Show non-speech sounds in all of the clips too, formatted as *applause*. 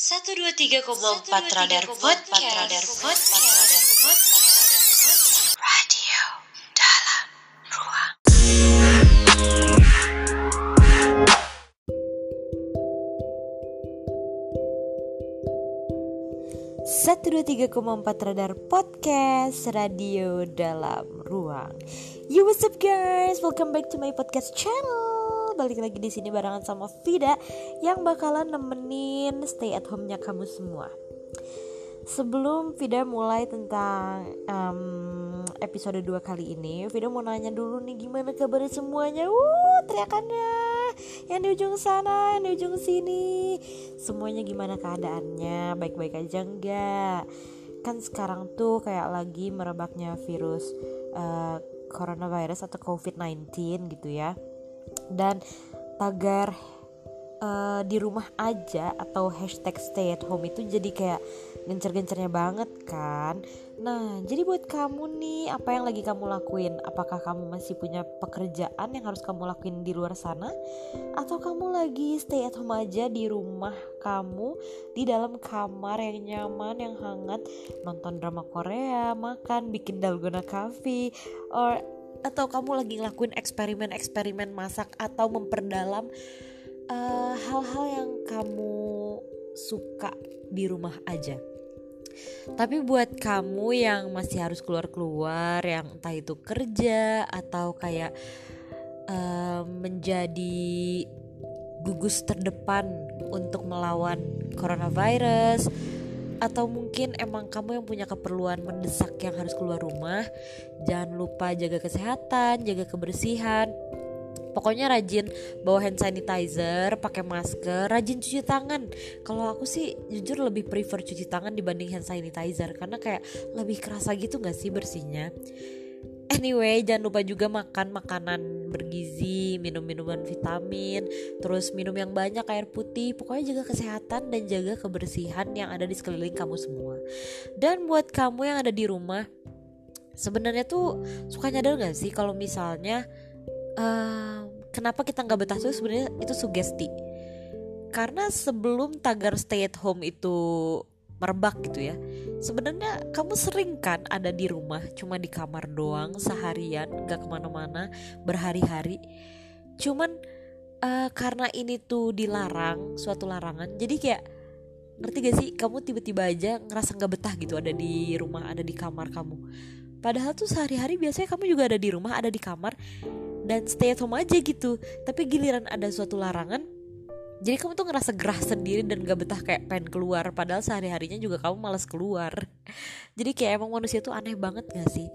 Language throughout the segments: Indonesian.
Satu dua tiga koma empat radar podcast. Radar podcast. Radar podcast. Radio dalam ruang. Satu dua tiga koma empat radar podcast radio dalam ruang. Yo what's up guys, welcome back to my podcast channel. Balik lagi di sini barengan sama Vida yang bakalan nemenin stay at home-nya kamu semua. Sebelum Vida mulai tentang um, episode 2 kali ini Vida mau nanya dulu nih gimana kabar semuanya? Wuh teriakannya. Yang di ujung sana, yang di ujung sini. Semuanya gimana keadaannya? Baik-baik aja enggak Kan sekarang tuh kayak lagi merebaknya virus uh, Coronavirus atau COVID-19 gitu ya Dan tagar uh, di rumah aja atau hashtag stay at home itu jadi kayak gencer-gencernya banget kan. Nah jadi buat kamu nih apa yang lagi kamu lakuin? Apakah kamu masih punya pekerjaan yang harus kamu lakuin di luar sana? Atau kamu lagi stay at home aja di rumah kamu Di dalam kamar yang nyaman, yang hangat Nonton drama Korea, makan, bikin dalgona coffee Or atau kamu lagi ngelakuin eksperimen-eksperimen masak atau memperdalam hal-hal uh, yang kamu suka di rumah aja. Tapi buat kamu yang masih harus keluar-keluar, yang entah itu kerja atau kayak uh, menjadi gugus terdepan untuk melawan coronavirus atau mungkin emang kamu yang punya keperluan mendesak yang harus keluar rumah, jangan lupa jaga kesehatan, jaga kebersihan, pokoknya rajin bawa hand sanitizer pakai masker rajin cuci tangan. Kalau aku sih jujur lebih prefer cuci tangan dibanding hand sanitizer karena kayak lebih kerasa gitu gak sih bersihnya? Anyway, jangan lupa juga makan makanan bergizi, minum minuman vitamin, terus minum yang banyak air putih. Pokoknya jaga kesehatan dan jaga kebersihan yang ada di sekeliling kamu semua. Dan buat kamu yang ada di rumah, sebenarnya tuh suka nyadar gak sih kalau misalnya uh, kenapa kita nggak betah tuh sebenarnya itu sugesti karena sebelum tagar stay at home itu merebak gitu ya sebenarnya kamu sering kan ada di rumah cuma di kamar doang seharian gak ke mana-mana berhari-hari cuman uh, karena ini tuh dilarang suatu larangan jadi kayak ngerti gak sih? Kamu tiba-tiba aja ngerasa nggak betah gitu ada di rumah ada di kamar kamu. Padahal tuh sehari-hari biasanya kamu juga ada di rumah ada di kamar dan stay at home aja gitu. Tapi giliran ada suatu larangan jadi kamu tuh ngerasa gerah sendiri dan gak betah kayak pengen keluar. Padahal sehari-harinya juga kamu malas keluar. *laughs* Jadi kayak emang manusia tuh aneh banget gak sih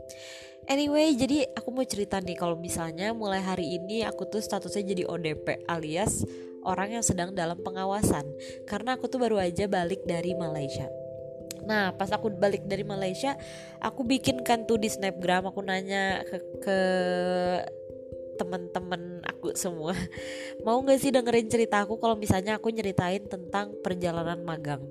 Anyway, jadi aku mau cerita nih kalau misalnya mulai hari ini aku tuh statusnya jadi ODP alias orang yang sedang dalam pengawasan. Karena aku tuh baru aja balik dari Malaysia. Nah pas aku balik dari Malaysia Aku bikin kan tuh di snapgram Aku nanya ke, ke teman-teman aku semua *laughs* mau gak sih dengerin cerita aku kalau misalnya aku nyeritain tentang perjalanan magang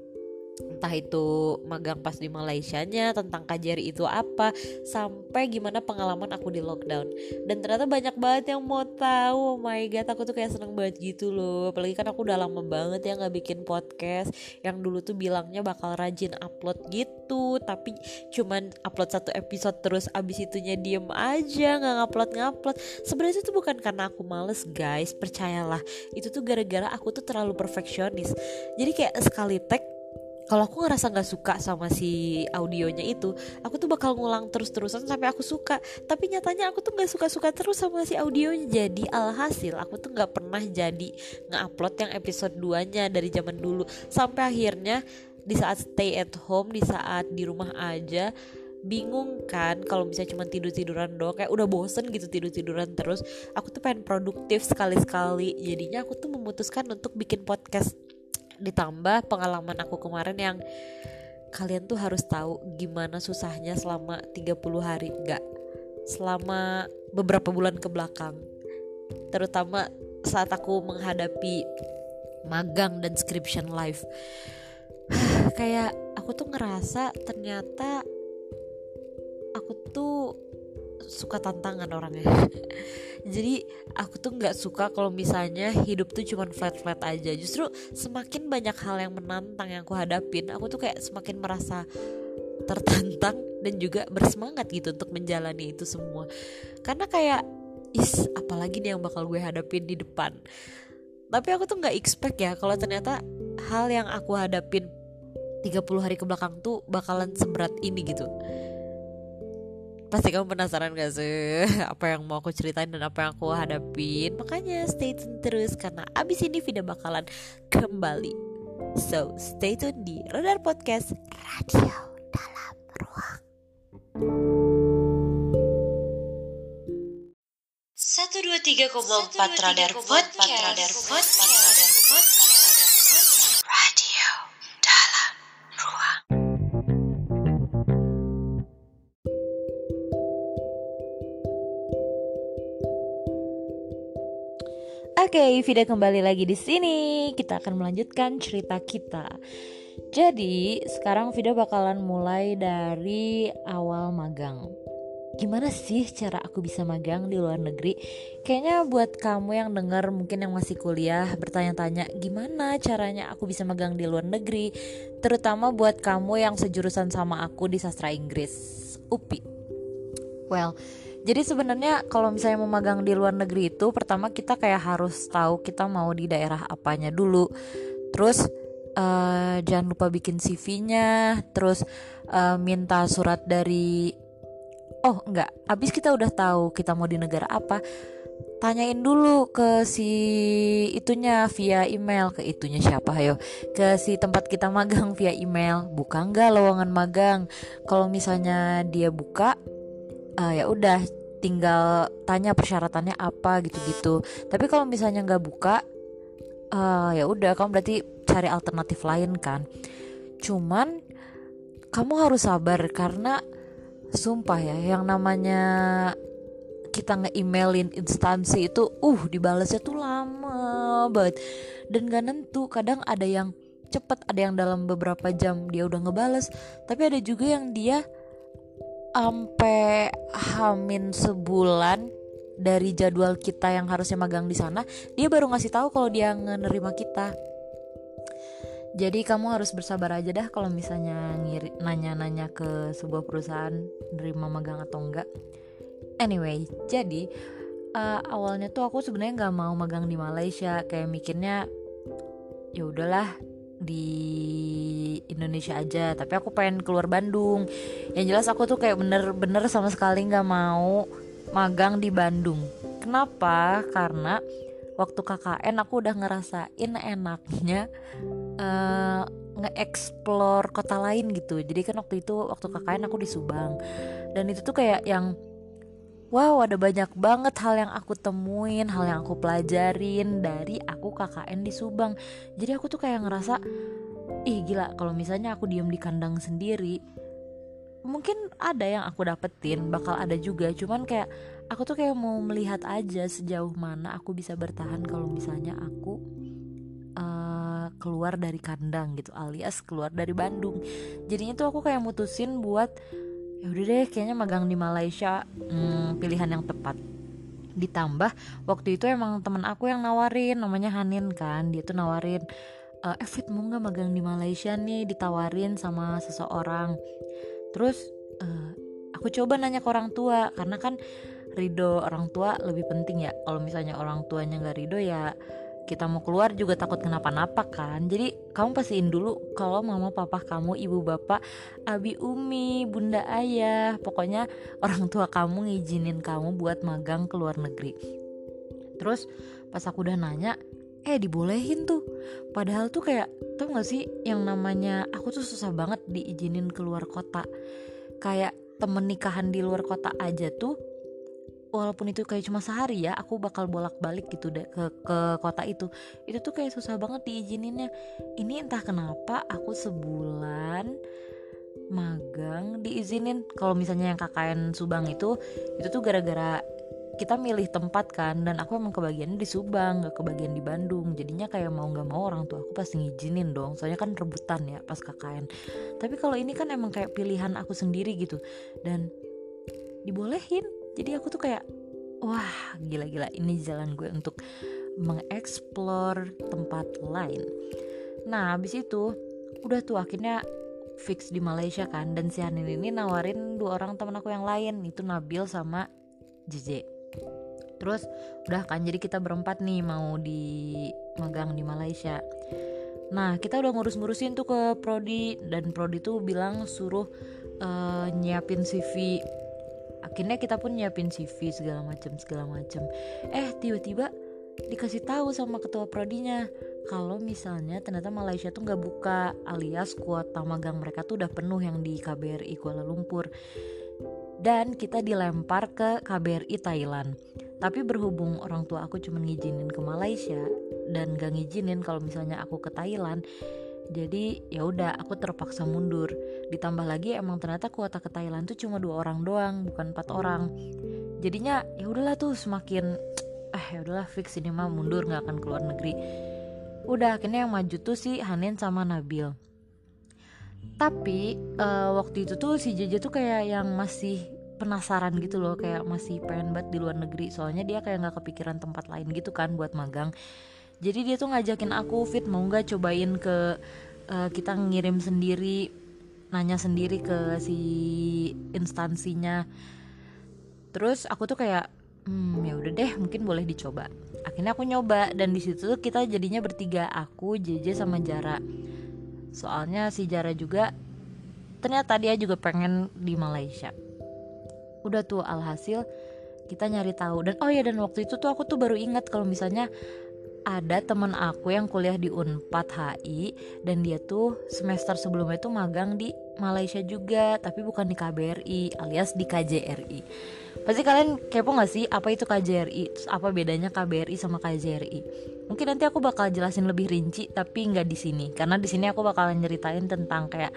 entah itu magang pas di Malaysia nya tentang KJRI itu apa sampai gimana pengalaman aku di lockdown. Dan ternyata banyak banget yang mau tahu. Oh my god aku tuh kayak seneng banget gitu loh. Apalagi kan aku udah lama banget ya nggak bikin podcast yang dulu tuh bilangnya bakal rajin upload gitu tapi cuman upload satu episode terus abis itunya diem aja nggak ngupload ngupload. Sebenarnya itu bukan karena aku males guys. Percayalah itu tuh gara-gara aku tuh terlalu perfeksionis. Jadi kayak sekali tag kalau aku ngerasa nggak suka sama si audionya itu aku tuh bakal ngulang terus-terusan sampai aku suka. Tapi nyatanya aku tuh nggak suka-suka terus sama si audionya. Jadi alhasil aku tuh nggak pernah jadi nge-upload yang episode 2 nya dari zaman dulu. Sampai akhirnya di saat stay at home di saat di rumah aja bingung kan kalau misalnya cuma tidur tiduran doang kayak udah bosen gitu tidur tiduran terus. Aku tuh pengen produktif sekali sekali jadinya aku tuh memutuskan untuk bikin podcast ditambah pengalaman aku kemarin yang kalian tuh harus tahu gimana susahnya selama 30 hari. Enggak selama beberapa bulan ke belakang. Terutama saat aku menghadapi magang dan scription life *sighs* kayak aku tuh ngerasa ternyata aku tuh suka tantangan orangnya. *laughs* Jadi aku tuh nggak suka kalau misalnya hidup tuh cuman flat flat aja. Justru semakin banyak hal yang menantang yang aku hadapin aku tuh kayak semakin merasa tertantang dan juga bersemangat gitu untuk menjalani itu semua. Karena kayak is apalagi nih yang bakal gue hadapin di depan. Tapi aku tuh nggak expect ya kalau ternyata hal yang aku hadapin 30 hari ke belakang tuh bakalan seberat ini gitu Pasti kamu penasaran gak sih? *laughs* Apa yang mau aku ceritain dan apa yang aku hadapin? Makanya stay tune terus karena abis ini video bakalan kembali. So stay tune di Radar Podcast Radio Dalam Ruang. Satu dua tiga koma empat Radar Podcast. Radar Podcast Oke, video kembali lagi di sini. Kita akan melanjutkan cerita kita. Jadi, sekarang video bakalan mulai dari awal magang. Gimana sih cara aku bisa magang di luar negeri? Kayaknya buat kamu yang dengar mungkin yang masih kuliah bertanya-tanya gimana caranya aku bisa magang di luar negeri, terutama buat kamu yang sejurusan sama aku di sastra Inggris, UPI. Well, jadi sebenarnya kalau misalnya mau magang di luar negeri itu pertama kita kayak harus tahu kita mau di daerah apanya dulu. Terus uh, jangan lupa bikin CV-nya, terus uh, minta surat dari Oh, enggak. Abis kita udah tahu kita mau di negara apa, tanyain dulu ke si itunya via email ke itunya siapa ayo ke si tempat kita magang via email buka nggak lowongan magang kalau misalnya dia buka uh, ya udah tinggal tanya persyaratannya apa gitu-gitu. Tapi kalau misalnya nggak buka uh, ya udah kamu berarti cari alternatif lain kan. Cuman kamu harus sabar karena sumpah ya yang namanya kita nge-emailin instansi itu uh dibalasnya tuh lama banget. Dan gak nentu kadang ada yang cepet ada yang dalam beberapa jam dia udah ngebales tapi ada juga yang dia sampai hamin sebulan dari jadwal kita yang harusnya magang di sana dia baru ngasih tahu kalau dia ngenerima kita. Jadi kamu harus bersabar aja dah kalau misalnya nanya-nanya ke sebuah perusahaan nerima magang atau enggak. Anyway jadi uh, awalnya tuh aku sebenarnya nggak mau magang di Malaysia kayak mikirnya ya udahlah di Indonesia aja tapi aku pengen keluar Bandung. Yang jelas aku tuh kayak bener-bener sama sekali nggak mau magang di Bandung. Kenapa? Karena waktu KKN aku udah ngerasain enaknya uh, nge-explore kota lain gitu. Jadi kan waktu itu waktu KKN aku di Subang. Dan itu tuh kayak yang wow ada banyak banget hal yang aku temuin hal yang aku pelajarin dari aku KKN di Subang. Jadi aku tuh kayak ngerasa ih gila kalau misalnya aku diem di kandang sendiri mungkin ada yang aku dapetin bakal ada juga. Cuman kayak aku tuh kayak mau melihat aja sejauh mana aku bisa bertahan kalau misalnya aku uh, keluar dari kandang gitu alias keluar dari Bandung. Jadinya tuh aku kayak mutusin buat ya udah deh kayaknya magang di Malaysia hmm, pilihan yang tepat. Ditambah waktu itu emang temen aku yang nawarin namanya Hanin kan dia tuh nawarin eh Fit mau nggak magang di Malaysia nih? Ditawarin sama seseorang. Terus uh, aku coba nanya ke orang tua karena kan ridho orang tua lebih penting ya. Kalau misalnya orang tuanya nggak ridho ya kita mau keluar juga takut kenapa-napa kan. Jadi kamu pastiin dulu kalau mama papa kamu ibu bapak abi umi bunda ayah pokoknya orang tua kamu ngizinin kamu buat magang ke luar negeri. Terus pas aku udah nanya eh dibolehin tuh. Padahal tuh kayak tau gak sih yang namanya aku tuh susah banget diizinin keluar kota. Kayak temen nikahan di luar kota aja tuh walaupun itu kayak cuma sehari ya aku bakal bolak-balik gitu deh ke ke kota itu. Itu tuh kayak susah banget diizininnya ini entah kenapa aku sebulan magang diizinin. Kalau misalnya yang KKN Subang itu itu tuh gara-gara kita milih tempat kan dan aku emang kebagian di Subang gak kebagian di Bandung. Jadinya kayak mau nggak mau orang tua aku pasti ngizinin dong. Soalnya kan rebutan ya pas KKN tapi kalau ini kan emang kayak pilihan aku sendiri gitu. Dan dibolehin jadi aku tuh kayak wah gila-gila ini jalan gue untuk mengeksplor tempat lain. Nah habis itu udah tuh akhirnya fix di Malaysia kan dan si Hanin ini nawarin dua orang temen aku yang lain itu Nabil sama JJ terus udah kan jadi kita berempat nih mau di magang di Malaysia. Nah kita udah ngurus-ngurusin tuh ke prodi dan prodi tuh bilang suruh uh, nyiapin CV akhirnya kita pun nyiapin CV segala macam segala macam eh tiba-tiba dikasih tahu sama ketua prodinya kalau misalnya ternyata Malaysia tuh nggak buka alias kuota magang mereka tuh udah penuh yang di KBRI Kuala Lumpur. Dan kita dilempar ke KBRI Thailand. Tapi berhubung orang tua aku cuma ngizinin ke Malaysia dan gak ngizinin kalau misalnya aku ke Thailand jadi ya udah aku terpaksa mundur. Ditambah lagi emang ternyata kuota ke Thailand tuh cuma dua orang doang bukan empat orang. Jadinya ya udahlah tuh semakin *tsk* ah ya udahlah fix ini mah mundur nggak akan keluar negeri. Udah akhirnya yang maju tuh si Hanin sama Nabil. Tapi uh, waktu itu tuh si Jaja tuh kayak yang masih penasaran gitu loh kayak masih pengen banget di luar negeri. Soalnya dia kayak nggak kepikiran tempat lain gitu kan buat magang jadi dia tuh ngajakin aku fit mau nggak cobain ke uh, kita ngirim sendiri nanya sendiri ke si instansinya. Terus aku tuh kayak hmm ya udah deh mungkin boleh dicoba. Akhirnya aku nyoba dan di situ tuh kita jadinya bertiga aku JJ sama Jara. Soalnya si Jara juga ternyata dia juga pengen di Malaysia. Udah tuh alhasil kita nyari tahu. Dan oh ya dan waktu itu tuh aku tuh baru ingat kalau misalnya ada teman aku yang kuliah di Unpad HI dan dia tuh semester sebelumnya tuh magang di Malaysia juga tapi bukan di KBRI alias di KJRI pasti kalian kepo gak sih apa itu KJRI terus apa bedanya KBRI sama KJRI mungkin nanti aku bakal jelasin lebih rinci tapi nggak di sini. Karena di sini aku bakalan nyeritain tentang kayak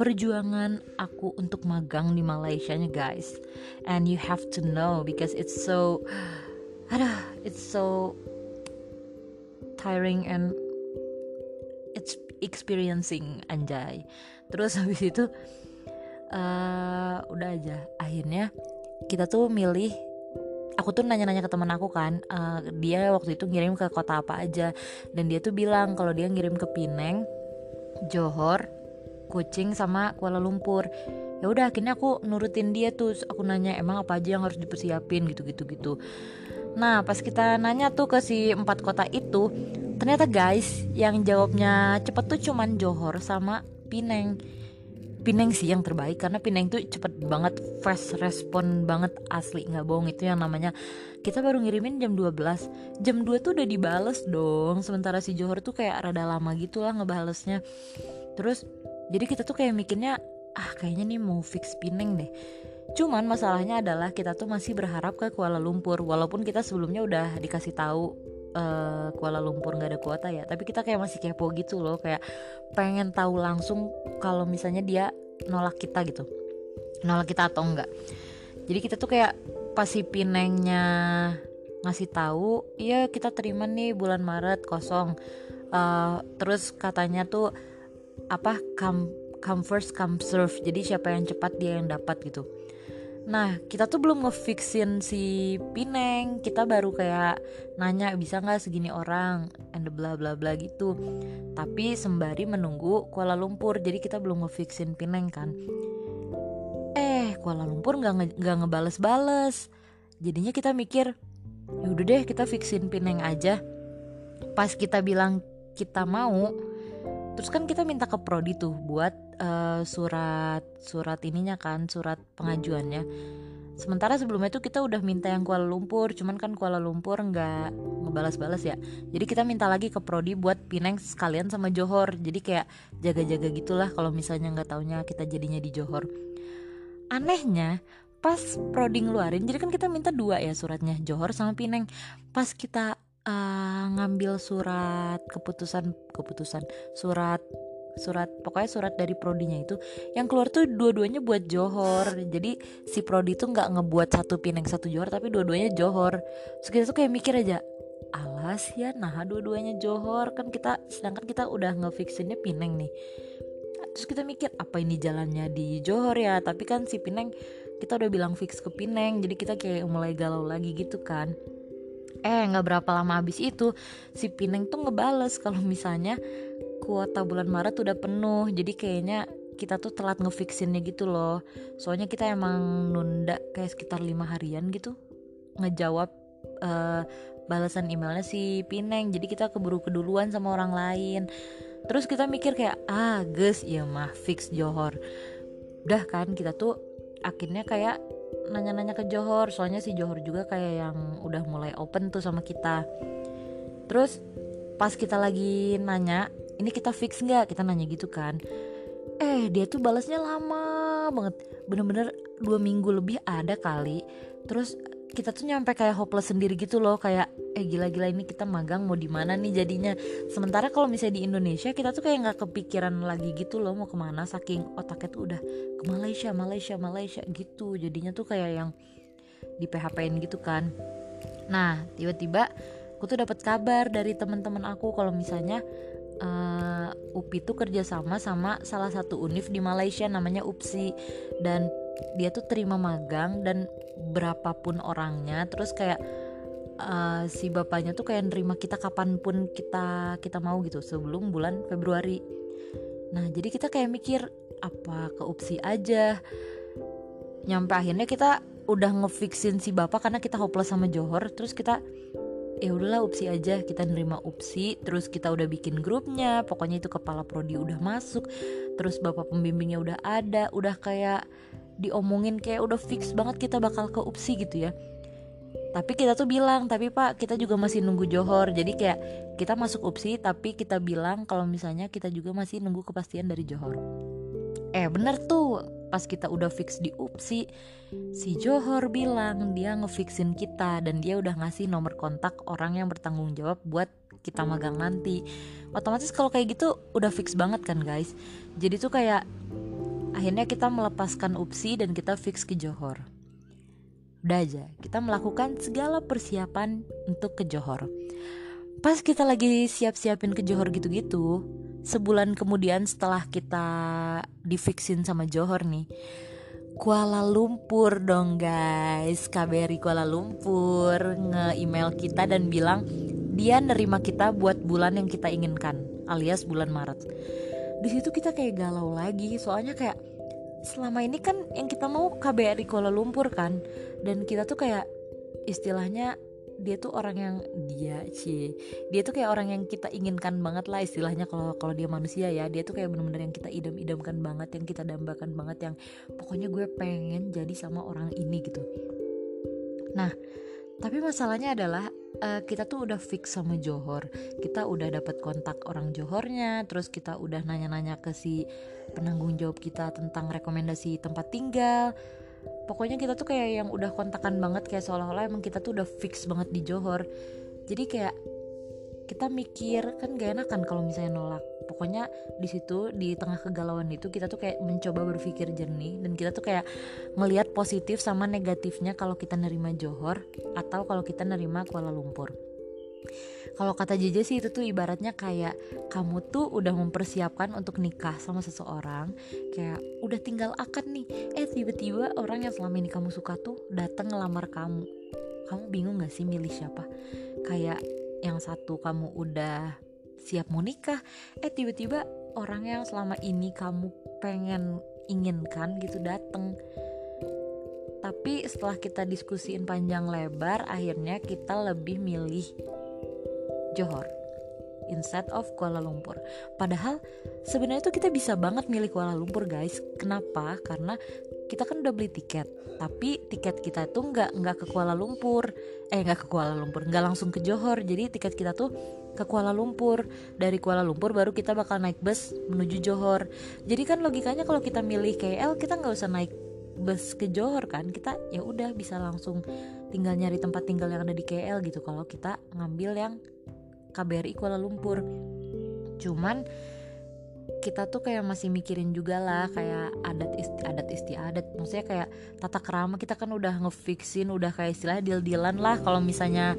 perjuangan aku untuk magang di Malaysia nya guys. And you have to know because it's so *sighs* aduh it's so tiring and it's experiencing anjay. Terus *laughs* habis itu uh, udah aja. Akhirnya kita tuh milih aku tuh nanya-nanya ke teman aku kan uh, dia waktu itu ngirim ke kota apa aja. Dan dia tuh bilang kalau dia ngirim ke Pineng Johor Kucing sama Kuala Lumpur. Ya udah akhirnya aku nurutin dia tuh. Aku nanya emang apa aja yang harus dipersiapin? Gitu gitu gitu Nah pas kita nanya tuh ke si empat kota itu Ternyata guys yang jawabnya cepet tuh cuman Johor sama Pineng Pineng sih yang terbaik karena Pineng tuh cepet banget fast respon banget asli nggak bohong itu yang namanya. Kita baru ngirimin jam 12 jam 2 tuh udah dibales dong sementara si Johor tuh kayak rada lama gitu lah ngebalesnya. Terus jadi kita tuh kayak mikirnya ah kayaknya nih mau fix Pineng deh Cuman masalahnya adalah kita tuh masih berharap ke Kuala Lumpur walaupun kita sebelumnya udah dikasih tahu uh, Kuala Lumpur nggak ada kuota ya, tapi kita kayak masih kepo gitu loh, kayak pengen tahu langsung kalau misalnya dia nolak kita gitu, nolak kita atau enggak. Jadi kita tuh kayak pasti pinengnya ngasih tahu, iya kita terima nih bulan Maret kosong. Uh, terus katanya tuh apa come come first come serve. Jadi siapa yang cepat dia yang dapat gitu Nah, kita tuh belum ngefixin si Pineng. Kita baru kayak nanya bisa nggak segini orang and bla bla bla gitu. Tapi sembari menunggu Kuala Lumpur, jadi kita belum ngefixin Pineng kan. Eh, Kuala Lumpur nggak nggak ngebales-bales. Jadinya kita mikir, ya udah deh kita fixin Pineng aja. Pas kita bilang kita mau, terus kan kita minta ke prodi tuh buat uh, surat surat ininya kan surat pengajuannya. Sementara sebelumnya itu kita udah minta yang Kuala Lumpur cuman kan Kuala Lumpur nggak ngebalas-balas ya. Jadi kita minta lagi ke prodi buat Pineng sekalian sama Johor. Jadi kayak jaga-jaga gitulah kalau misalnya nggak taunya kita jadinya di Johor. Anehnya pas prodi ngeluarin jadi kan kita minta dua ya suratnya Johor sama Pineng pas kita uh, ngambil surat keputusan keputusan surat surat pokoknya surat dari prodinya itu. Yang keluar tuh dua-duanya buat Johor. Jadi si prodi tuh nggak ngebuat satu pineng satu Johor tapi dua-duanya Johor. Terus kita tuh kayak mikir aja alas ya nah dua-duanya Johor. Kan kita sedangkan kita udah ngefixinnya pineng nih. Terus kita mikir apa ini jalannya di Johor ya? Tapi kan si pineng kita udah bilang fix ke Pineng jadi kita kayak mulai galau lagi gitu kan eh nggak berapa lama habis itu si Pineng tuh ngebales kalau misalnya kuota bulan Maret udah penuh. Jadi kayaknya kita tuh telat ngefixinnya gitu loh. Soalnya kita emang nunda kayak sekitar lima harian gitu ngejawab uh, balasan emailnya si Pineng. Jadi kita keburu keduluan sama orang lain. Terus kita mikir kayak ah guys ya mah fix Johor. Udah kan kita tuh akhirnya kayak nanya-nanya ke Johor. Soalnya si Johor juga kayak yang udah mulai open tuh sama kita. Terus pas kita lagi nanya ini kita fix nggak? Kita nanya gitu kan. Eh dia tuh balasnya lama banget. Bener-bener dua minggu lebih ada kali. Terus kita tuh nyampe kayak hopeless sendiri gitu loh kayak eh gila-gila ini kita magang mau di mana nih jadinya? Sementara kalau misalnya di Indonesia kita tuh kayak nggak kepikiran lagi gitu loh mau ke mana saking otaknya tuh udah ke Malaysia Malaysia Malaysia gitu. Jadinya tuh kayak yang di PHP-in gitu kan. Nah tiba-tiba aku tuh dapat kabar dari teman-teman aku kalau misalnya uh, UPI tuh kerjasama sama salah satu univ di Malaysia namanya UPSI. Dan dia tuh terima magang dan berapapun orangnya terus kayak uh, si bapaknya tuh kayak nerima kita kapan pun kita kita mau gitu sebelum bulan Februari. Nah jadi kita kayak mikir apa ke UPSI aja? Nyampe akhirnya kita udah ngefixin si bapak karena kita hopeless sama Johor terus kita ya udahlah upsi aja kita nerima upsi. Terus kita udah bikin grupnya pokoknya itu kepala prodi udah masuk terus bapak pembimbingnya udah ada udah kayak diomongin kayak udah fix banget kita bakal ke upsi gitu ya. Tapi kita tuh bilang tapi pak kita juga masih nunggu Johor. Jadi kayak kita masuk upsi tapi kita bilang kalau misalnya kita juga masih nunggu kepastian dari Johor. Eh bener tuh. Pas kita udah fix di UPSI si Johor bilang dia ngefixin kita dan dia udah ngasih nomor kontak orang yang bertanggung jawab buat kita magang nanti. Otomatis kalau kayak gitu udah fix banget kan guys? Jadi tuh kayak akhirnya kita melepaskan UPSI dan kita fix ke Johor. Udah aja kita melakukan segala persiapan untuk ke Johor. Pas kita lagi siap-siapin ke Johor gitu-gitu sebulan kemudian setelah kita difixin sama Johor nih Kuala Lumpur dong guys. KBRI Kuala Lumpur nge-email kita dan bilang dia nerima kita buat bulan yang kita inginkan alias bulan Maret di situ kita kayak galau lagi. Soalnya kayak selama ini kan yang kita mau KBRI Kuala Lumpur kan. Dan kita tuh kayak istilahnya dia tuh orang yang dia sih dia tuh kayak orang yang kita inginkan banget lah istilahnya kalau kalau dia manusia ya. Dia tuh kayak bener-bener yang kita idam-idamkan banget yang kita dambakan banget yang pokoknya gue pengen jadi sama orang ini gitu. Nah tapi masalahnya adalah uh, kita tuh udah fix sama Johor. Kita udah dapat kontak orang Johornya terus kita udah nanya-nanya ke si penanggung jawab kita tentang rekomendasi tempat tinggal. Pokoknya kita tuh kayak yang udah kontakan banget kayak seolah-olah emang kita tuh udah fix banget di Johor. Jadi kayak kita mikir kan gak enak kan kalau misalnya nolak. Pokoknya di situ di tengah kegalauan itu kita tuh kayak mencoba berpikir jernih. Dan kita tuh kayak ngelihat positif sama negatifnya kalau kita nerima Johor atau kalau kita nerima Kuala Lumpur. Kalau kata JJ sih itu tuh ibaratnya kayak kamu tuh udah mempersiapkan untuk nikah sama seseorang kayak udah tinggal akad nih. Eh tiba-tiba orang yang selama ini kamu suka tuh datang ngelamar kamu. Kamu bingung gak sih milih siapa? Kayak yang satu kamu udah siap mau nikah eh tiba-tiba orang yang selama ini kamu pengen inginkan gitu dateng tapi setelah kita diskusiin panjang lebar akhirnya kita lebih milih Johor instead of Kuala Lumpur. Padahal sebenarnya tuh kita bisa banget milih Kuala Lumpur guys. Kenapa? Karena kita kan udah beli tiket, tapi tiket kita tuh nggak nggak ke Kuala Lumpur, eh nggak ke Kuala Lumpur, nggak langsung ke Johor. Jadi tiket kita tuh ke Kuala Lumpur. Dari Kuala Lumpur baru kita bakal naik bus menuju Johor. Jadi kan logikanya kalau kita milih KL kita nggak usah naik bus ke Johor kan kita ya udah bisa langsung tinggal nyari tempat tinggal yang ada di KL gitu kalau kita ngambil yang KBRI Kuala Lumpur cuman kita tuh kayak masih mikirin juga lah kayak adat isti adat istiadat. Maksudnya kayak tata kerama kita kan udah ngefixin udah kayak istilah deal dealan lah. Kalau misalnya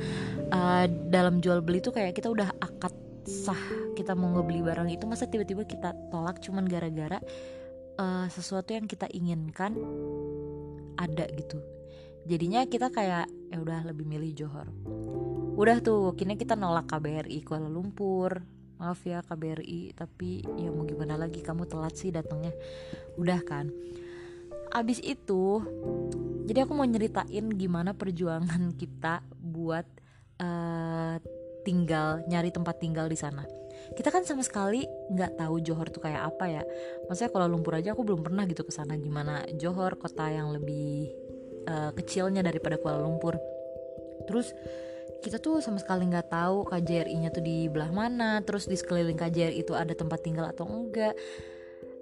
uh, dalam jual beli tuh kayak kita udah akad sah kita mau ngebeli barang itu. Masa tiba-tiba kita tolak cuman gara-gara uh, sesuatu yang kita inginkan ada gitu. Jadinya kita kayak ya udah lebih milih Johor. Udah tuh kini kita nolak KBRI Kuala Lumpur maaf ya KBRI tapi ya mau gimana lagi? Kamu telat sih datangnya. Udah kan? Abis itu jadi aku mau nyeritain gimana perjuangan *laughs* kita buat uh, tinggal nyari tempat tinggal di sana. Kita kan sama sekali nggak tahu Johor tuh kayak apa ya. Maksudnya kalau Lumpur aja aku belum pernah gitu ke sana. Gimana Johor kota yang lebih uh, kecilnya daripada Kuala Lumpur. Terus kita tuh sama sekali nggak tahu KJRI-nya tuh di belah mana terus di sekeliling KJRI itu ada tempat tinggal atau enggak.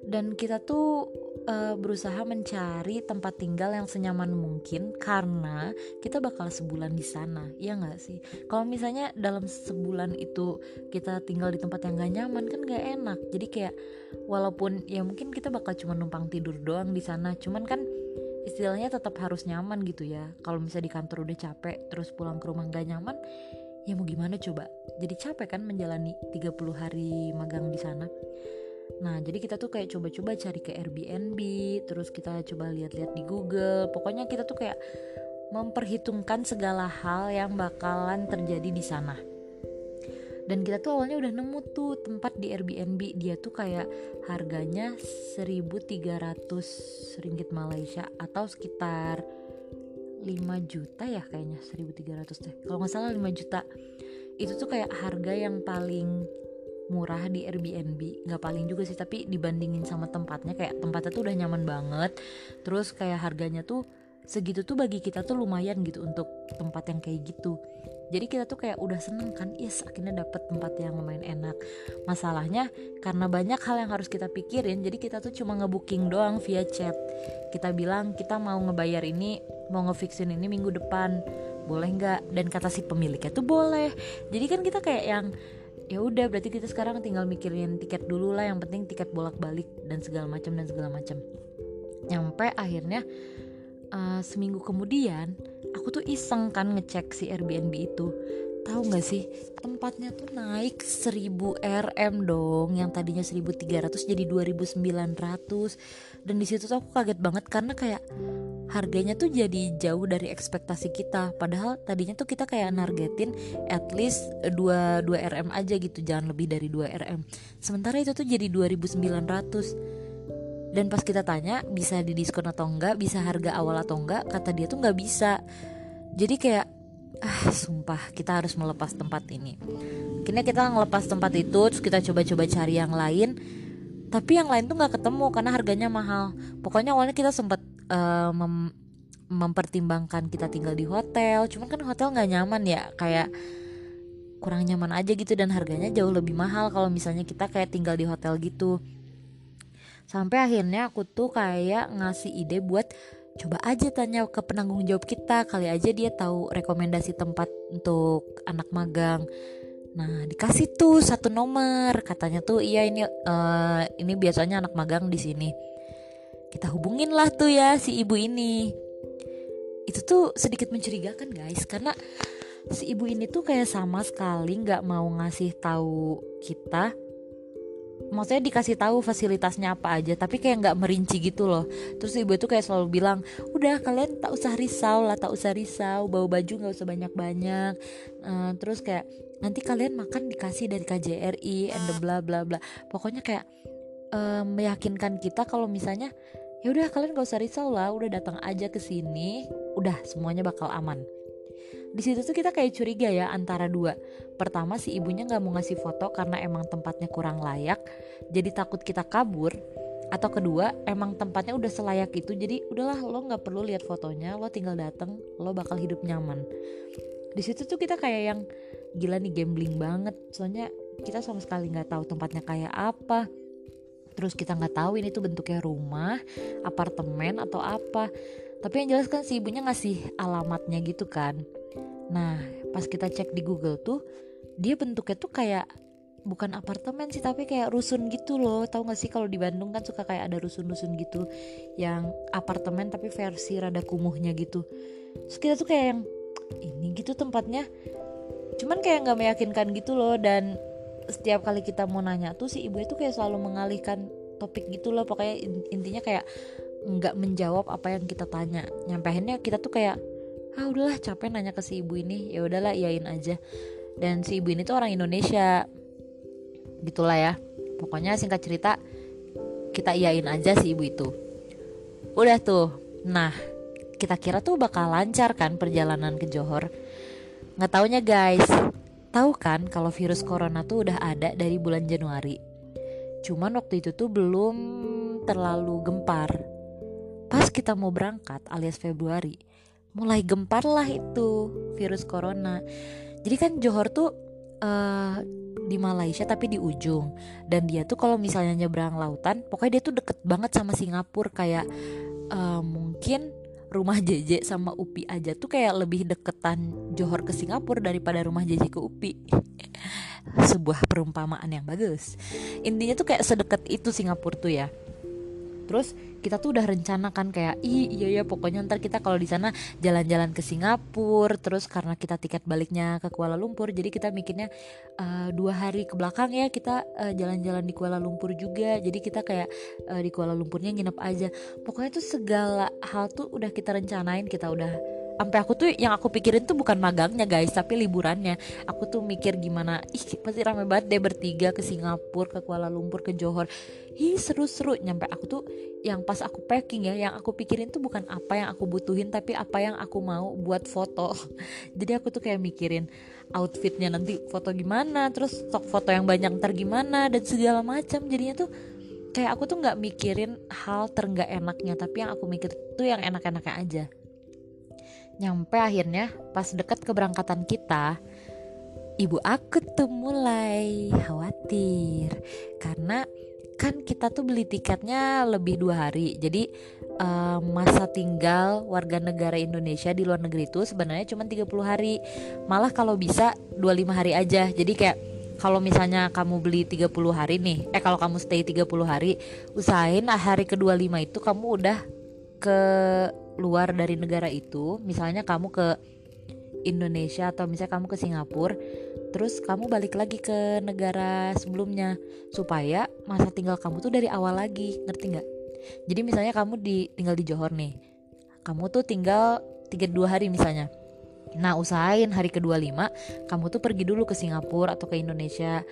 Dan kita tuh uh, berusaha mencari tempat tinggal yang senyaman mungkin karena kita bakal sebulan di sana ya nggak sih? Kalau misalnya dalam sebulan itu kita tinggal di tempat yang gak nyaman kan gak enak. Jadi kayak walaupun ya mungkin kita bakal cuma numpang tidur doang di sana. Cuman kan istilahnya tetap harus nyaman gitu ya kalau misalnya di kantor udah capek terus pulang ke rumah gak nyaman ya mau gimana coba jadi capek kan menjalani 30 hari magang di sana Nah, jadi kita tuh kayak coba-coba cari ke Airbnb, terus kita coba lihat-lihat di Google. Pokoknya kita tuh kayak memperhitungkan segala hal yang bakalan terjadi di sana. Dan kita tuh awalnya udah nemu tuh tempat di Airbnb. Dia tuh kayak harganya 1300 ringgit Malaysia atau sekitar 5 juta ya kayaknya 1300 deh. Kalau nggak salah 5 juta. Itu tuh kayak harga yang paling murah di Airbnb nggak paling juga sih tapi dibandingin sama tempatnya kayak tempatnya tuh udah nyaman banget terus kayak harganya tuh segitu tuh bagi kita tuh lumayan gitu untuk tempat yang kayak gitu jadi kita tuh kayak udah seneng kan yes akhirnya dapet tempat yang lumayan enak. Masalahnya karena banyak hal yang harus kita pikirin jadi kita tuh cuma ngebooking doang via chat. Kita bilang kita mau ngebayar ini mau ngefixin ini minggu depan. Boleh nggak? Dan kata si pemiliknya tuh boleh. Jadi kan kita kayak yang ya udah berarti kita sekarang tinggal mikirin tiket dulu lah yang penting tiket bolak balik dan segala macam dan segala macam. Nyampe akhirnya uh, seminggu kemudian aku tuh iseng kan ngecek si Airbnb itu. Tahu nggak sih? Tempatnya tuh naik 1000 RM dong. Yang tadinya 1300 jadi 2900 dan di situ tuh aku kaget banget karena kayak harganya tuh jadi jauh dari ekspektasi kita. Padahal tadinya tuh kita kayak nargetin at least 2 2 RM aja gitu. Jangan lebih dari 2 RM sementara itu tuh jadi 2900 dan pas kita tanya bisa di diskon atau enggak bisa harga awal atau enggak kata dia tuh nggak bisa. Jadi kayak ah sumpah kita harus melepas tempat ini. Akhirnya kita ngelepas tempat itu terus kita coba-coba cari yang lain. Tapi yang lain tuh nggak ketemu karena harganya mahal. Pokoknya awalnya kita sempat uh, mem mempertimbangkan kita tinggal di hotel. Cuman kan hotel nggak nyaman ya kayak kurang nyaman aja gitu dan harganya jauh lebih mahal kalau misalnya kita kayak tinggal di hotel gitu sampai akhirnya aku tuh kayak ngasih ide buat coba aja tanya ke penanggung jawab kita. Kali aja dia tahu rekomendasi tempat untuk anak magang. Nah dikasih tuh satu nomor. Katanya tuh iya ini uh, ini biasanya anak magang di sini. Kita hubungin lah tuh ya si ibu ini. Itu tuh sedikit mencurigakan guys. Karena si ibu ini tuh kayak sama sekali nggak mau ngasih tahu kita maksudnya dikasih tahu fasilitasnya apa aja tapi kayak nggak merinci gitu loh. Terus ibu itu kayak selalu bilang udah kalian tak usah risau lah tak usah risau bawa baju nggak usah banyak banyak uh, terus kayak nanti kalian makan dikasih dari KJRI and the bla bla bla. Pokoknya kayak uh, meyakinkan kita kalau misalnya ya udah kalian gak usah risau lah udah datang aja ke sini udah semuanya bakal aman di situ tuh kita kayak curiga ya antara dua. Pertama si ibunya nggak mau ngasih foto karena emang tempatnya kurang layak jadi takut kita kabur. Atau kedua emang tempatnya udah selayak itu jadi udahlah lo nggak perlu lihat fotonya lo tinggal dateng lo bakal hidup nyaman. Di situ tuh kita kayak yang gila nih gambling banget. Soalnya kita sama sekali nggak tahu tempatnya kayak apa. Terus kita nggak tahu ini tuh bentuknya rumah apartemen atau apa. Tapi yang jelas kan si ibunya ngasih alamatnya gitu kan nah pas kita cek di Google tuh dia bentuknya tuh kayak bukan apartemen sih tapi kayak rusun gitu loh. Tahu gak sih kalau di Bandung kan suka kayak ada rusun-rusun gitu yang apartemen tapi versi rada kumuhnya gitu. Terus kita tuh kayak yang ini gitu tempatnya. Cuman kayak nggak meyakinkan gitu loh dan setiap kali kita mau nanya tuh si ibu itu kayak selalu mengalihkan topik gitu loh. Pokoknya intinya kayak nggak menjawab apa yang kita tanya. Nyampe akhirnya kita tuh kayak ah udahlah capek nanya ke si ibu ini. Ya udahlah iyain aja. Dan si ibu ini tuh orang Indonesia. Gitulah ya. Pokoknya singkat cerita kita iyain aja si ibu itu. Udah tuh. Nah kita kira tuh bakal lancar kan perjalanan ke Johor. Nggak taunya guys. Tahu kan kalau virus corona tuh udah ada dari bulan Januari. Cuman waktu itu tuh belum terlalu gempar. Pas kita mau berangkat alias Februari, mulai gempar lah itu virus corona. Jadi kan Johor tuh uh, di Malaysia tapi di ujung dan dia tuh kalau misalnya nyebrang lautan, pokoknya dia tuh deket banget sama Singapura kayak uh, mungkin rumah JJ sama Upi aja tuh kayak lebih deketan Johor ke Singapura daripada rumah JJ ke Upi. *laughs* Sebuah perumpamaan yang bagus. Intinya tuh kayak sedekat itu Singapura tuh ya terus kita tuh udah rencana kan kayak ih iya ya pokoknya ntar kita kalau di sana jalan-jalan ke Singapura terus karena kita tiket baliknya ke Kuala Lumpur jadi kita mikirnya uh, dua hari ke belakang ya kita uh, jalan-jalan di Kuala Lumpur juga. Jadi kita kayak uh, di Kuala Lumpurnya nginep aja. Pokoknya tuh segala hal tuh udah kita rencanain kita udah sampai aku tuh yang aku pikirin tuh bukan magangnya guys tapi liburannya. Aku tuh mikir gimana ih pasti rame banget deh bertiga ke Singapura ke Kuala Lumpur ke Johor. Ih seru-seru. Nyampe aku tuh yang pas aku packing ya yang aku pikirin tuh bukan apa yang aku butuhin tapi apa yang aku mau buat foto. *laughs* Jadi aku tuh kayak mikirin outfitnya nanti foto gimana terus stok foto yang banyak ntar gimana dan segala macam. Jadinya tuh kayak aku tuh nggak mikirin hal terenggak enaknya tapi yang aku mikir tuh yang enak-enaknya aja Nyampe akhirnya pas deket keberangkatan kita, ibu aku tuh mulai khawatir. Karena kan kita tuh beli tiketnya lebih dua hari. Jadi uh, masa tinggal warga negara Indonesia di luar negeri itu sebenarnya cuma 30 hari. Malah kalau bisa 25 hari aja. Jadi kayak kalau misalnya kamu beli 30 hari nih eh kalau kamu stay 30 hari usahain hari ke-25 itu kamu udah ke luar dari negara itu, misalnya kamu ke Indonesia atau misalnya kamu ke Singapura, terus kamu balik lagi ke negara sebelumnya supaya masa tinggal kamu tuh dari awal lagi, ngerti nggak? Jadi misalnya kamu di tinggal di Johor nih, kamu tuh tinggal tiga dua hari misalnya. Nah usahain hari kedua lima kamu tuh pergi dulu ke Singapura atau ke Indonesia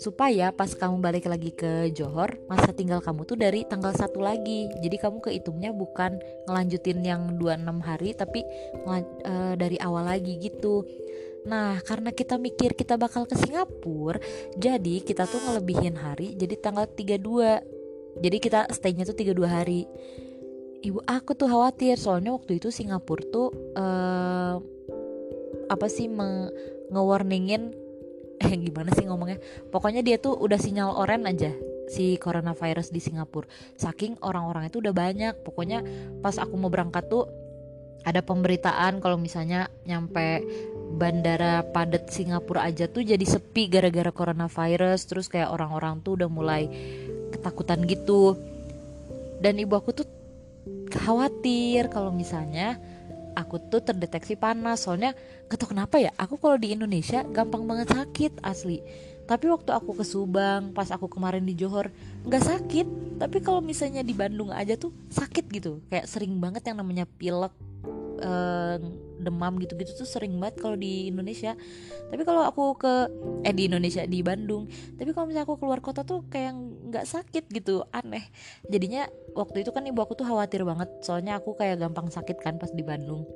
supaya pas kamu balik lagi ke Johor masa tinggal kamu tuh dari tanggal satu lagi. Jadi kamu kehitungnya bukan ngelanjutin yang 26 hari tapi uh, dari awal lagi gitu. Nah karena kita mikir kita bakal ke Singapura jadi kita tuh ngelebihin hari jadi tanggal 32 jadi kita staynya tuh 32 hari. Ibu aku tuh khawatir soalnya waktu itu Singapura tuh uh, apa sih nge-warningin eh gimana sih ngomongnya? Pokoknya dia tuh udah sinyal oren aja si coronavirus di Singapura. Saking orang-orang itu udah banyak. Pokoknya pas aku mau berangkat tuh ada pemberitaan kalau misalnya nyampe bandara padat Singapura aja tuh jadi sepi gara-gara coronavirus. Terus kayak orang-orang tuh udah mulai ketakutan gitu. Dan ibu aku tuh khawatir kalau misalnya aku tuh terdeteksi panas soalnya gak tau kenapa ya aku kalau di Indonesia gampang banget sakit asli. Tapi waktu aku ke Subang pas aku kemarin di Johor nggak sakit. Tapi kalau misalnya di Bandung aja tuh sakit gitu kayak sering banget yang namanya pilek uh, demam gitu-gitu tuh sering banget kalau di Indonesia. Tapi kalau aku ke eh di Indonesia di Bandung tapi kalau misalnya aku keluar kota tuh kayak nggak sakit gitu aneh. Jadinya waktu itu kan ibu aku tuh khawatir banget soalnya aku kayak gampang sakit kan pas di Bandung.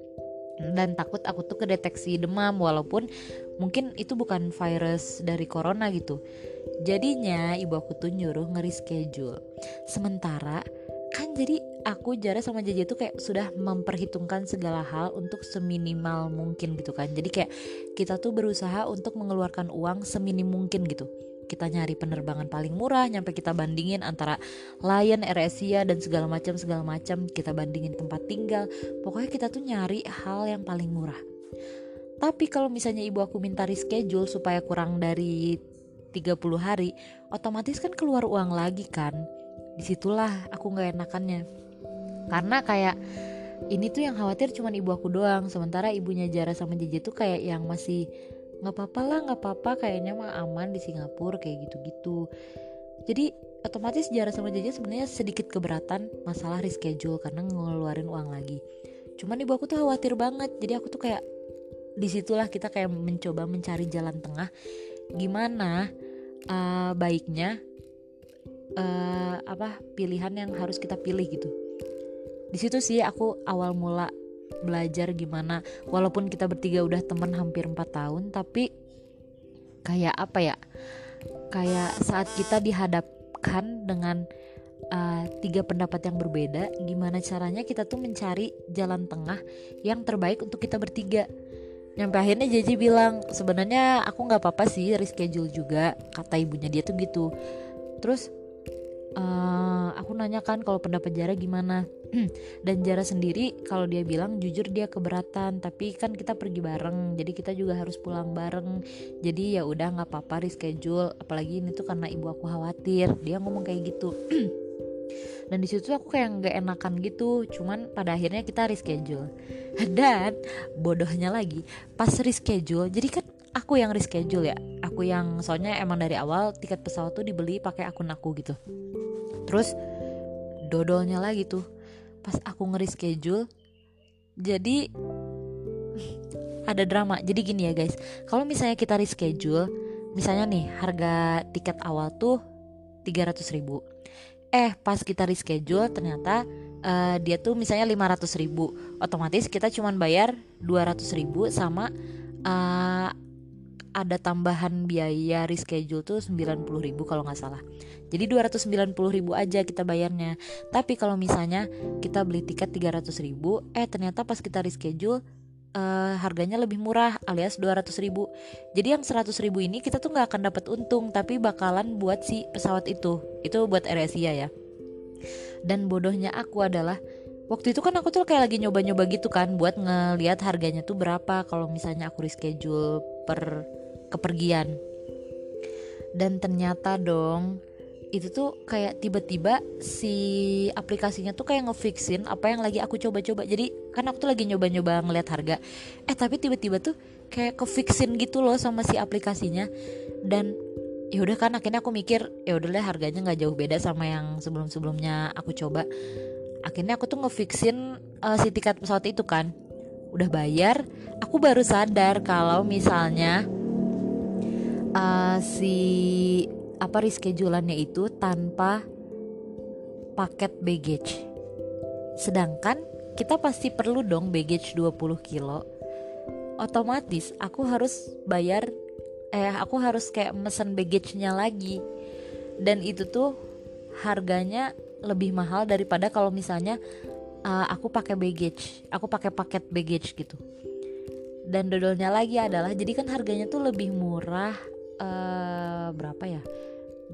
Dan takut aku tuh kedeteksi demam walaupun mungkin itu bukan virus dari corona gitu. Jadinya ibu aku tuh nyuruh ngeri schedule sementara kan jadi aku Jara sama Jaja tuh kayak sudah memperhitungkan segala hal untuk seminimal mungkin gitu kan. Jadi kayak kita tuh berusaha untuk mengeluarkan uang seminim mungkin gitu. Kita nyari penerbangan paling murah nyampe kita bandingin antara Lion, AirAsia dan segala macam segala macam. Kita bandingin tempat tinggal. Pokoknya kita tuh nyari hal yang paling murah. Tapi kalau misalnya ibu aku minta reschedule supaya kurang dari 30 hari otomatis kan keluar uang lagi kan di situlah aku nggak enakannya. Karena kayak ini tuh yang khawatir cuma ibu aku doang. Sementara ibunya Jara sama Jeje tuh kayak yang masih nggak apa-apa lah nggak apa-apa kayaknya mah aman di Singapura kayak gitu-gitu. Jadi otomatis Jara sama Jaja sebenarnya sedikit keberatan masalah reschedule karena ngeluarin uang lagi. Cuman ibu aku tuh khawatir banget. Jadi aku tuh kayak di situlah kita kayak mencoba mencari jalan tengah. Gimana uh, baiknya uh, apa pilihan yang harus kita pilih gitu. Di situ sih aku awal mula belajar gimana walaupun kita bertiga udah teman hampir 4 tahun tapi kayak apa ya kayak saat kita dihadapkan dengan uh, tiga pendapat yang berbeda gimana caranya kita tuh mencari jalan tengah yang terbaik untuk kita bertiga. Nyampe akhirnya Jaji bilang sebenarnya aku nggak apa-apa sih reschedule juga kata ibunya. Dia tuh gitu. Terus uh, aku nanya kan kalau pendapat Jara gimana? Dan Jara sendiri kalau dia bilang jujur dia keberatan tapi kan kita pergi bareng jadi kita juga harus pulang bareng. Jadi ya udah nggak apa-apa reschedule apalagi ini tuh karena ibu aku khawatir. Dia ngomong kayak gitu. *clears throat* Dan di situ aku kayak nggak enakan gitu cuman pada akhirnya kita reschedule. *laughs* Dan bodohnya lagi pas reschedule jadi kan aku yang reschedule ya. Aku yang soalnya emang dari awal tiket pesawat tuh dibeli pakai akun aku gitu. Terus dodolnya lagi tuh. Pas aku nge-reschedule jadi *laughs* ada drama. Jadi gini ya guys kalau misalnya kita reschedule misalnya nih harga tiket awal tuh 300 ribu. Eh pas kita reschedule ternyata uh, dia tuh misalnya 500 ribu. Otomatis kita cuma bayar 200 ribu sama uh, ada tambahan biaya reschedule tuh 90 ribu kalau nggak salah. Jadi 290 ribu aja kita bayarnya. Tapi kalau misalnya kita beli tiket 300 ribu eh ternyata pas kita reschedule uh, harganya lebih murah alias 200 ribu. Jadi yang 100 ribu ini kita tuh nggak akan dapat untung tapi bakalan buat si pesawat itu. Itu buat AirAsia ya. Dan bodohnya aku adalah waktu itu kan aku tuh kayak lagi nyoba-nyoba gitu kan buat ngelihat harganya tuh berapa kalau misalnya aku reschedule per kepergian. Dan ternyata dong itu tuh kayak tiba-tiba si aplikasinya tuh kayak ngefixin apa yang lagi aku coba-coba. Jadi kan aku tuh lagi nyoba-nyoba ngeliat harga. Eh tapi tiba-tiba tuh kayak kefixin gitu loh sama si aplikasinya. Dan ya udah kan akhirnya aku mikir ya udah deh harganya nggak jauh beda sama yang sebelum-sebelumnya aku coba. Akhirnya aku tuh ngefixin uh, si tiket pesawat itu kan. Udah bayar aku baru sadar kalau misalnya uh, si apa reschedulannya itu tanpa paket baggage. Sedangkan kita pasti perlu dong baggage 20 kilo. Otomatis aku harus bayar eh aku harus kayak mesen baggage-nya lagi. Dan itu tuh harganya lebih mahal daripada kalau misalnya uh, aku pakai baggage, aku pakai paket baggage gitu. Dan dodolnya lagi adalah jadi kan harganya tuh lebih murah uh, berapa ya?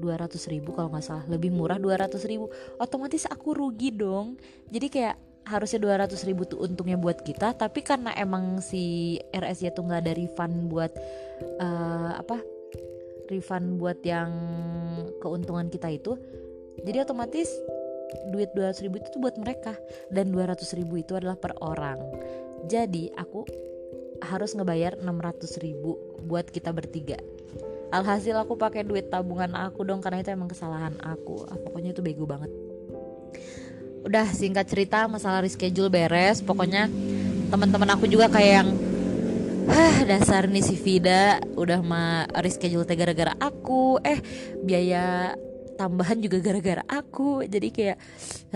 200 ribu kalau nggak salah. Lebih murah 200 ribu. Otomatis aku rugi dong. Jadi kayak harusnya 200 ribu tuh untungnya buat kita tapi karena emang si RS tuh nggak ada refund buat uh, apa? Refund buat yang keuntungan kita itu jadi otomatis duit 200 ribu itu tuh buat mereka dan 200 ribu itu adalah per orang. Jadi aku harus ngebayar 600 ribu buat kita bertiga alhasil aku pakai duit tabungan aku dong karena itu emang kesalahan aku. Ah, pokoknya itu bego banget. Udah singkat cerita masalah reschedule beres. Pokoknya teman-teman aku juga kayak yang Hah dasar nih si Vida udah mah reschedule teh gara-gara aku. Eh biaya tambahan juga gara-gara aku. Jadi kayak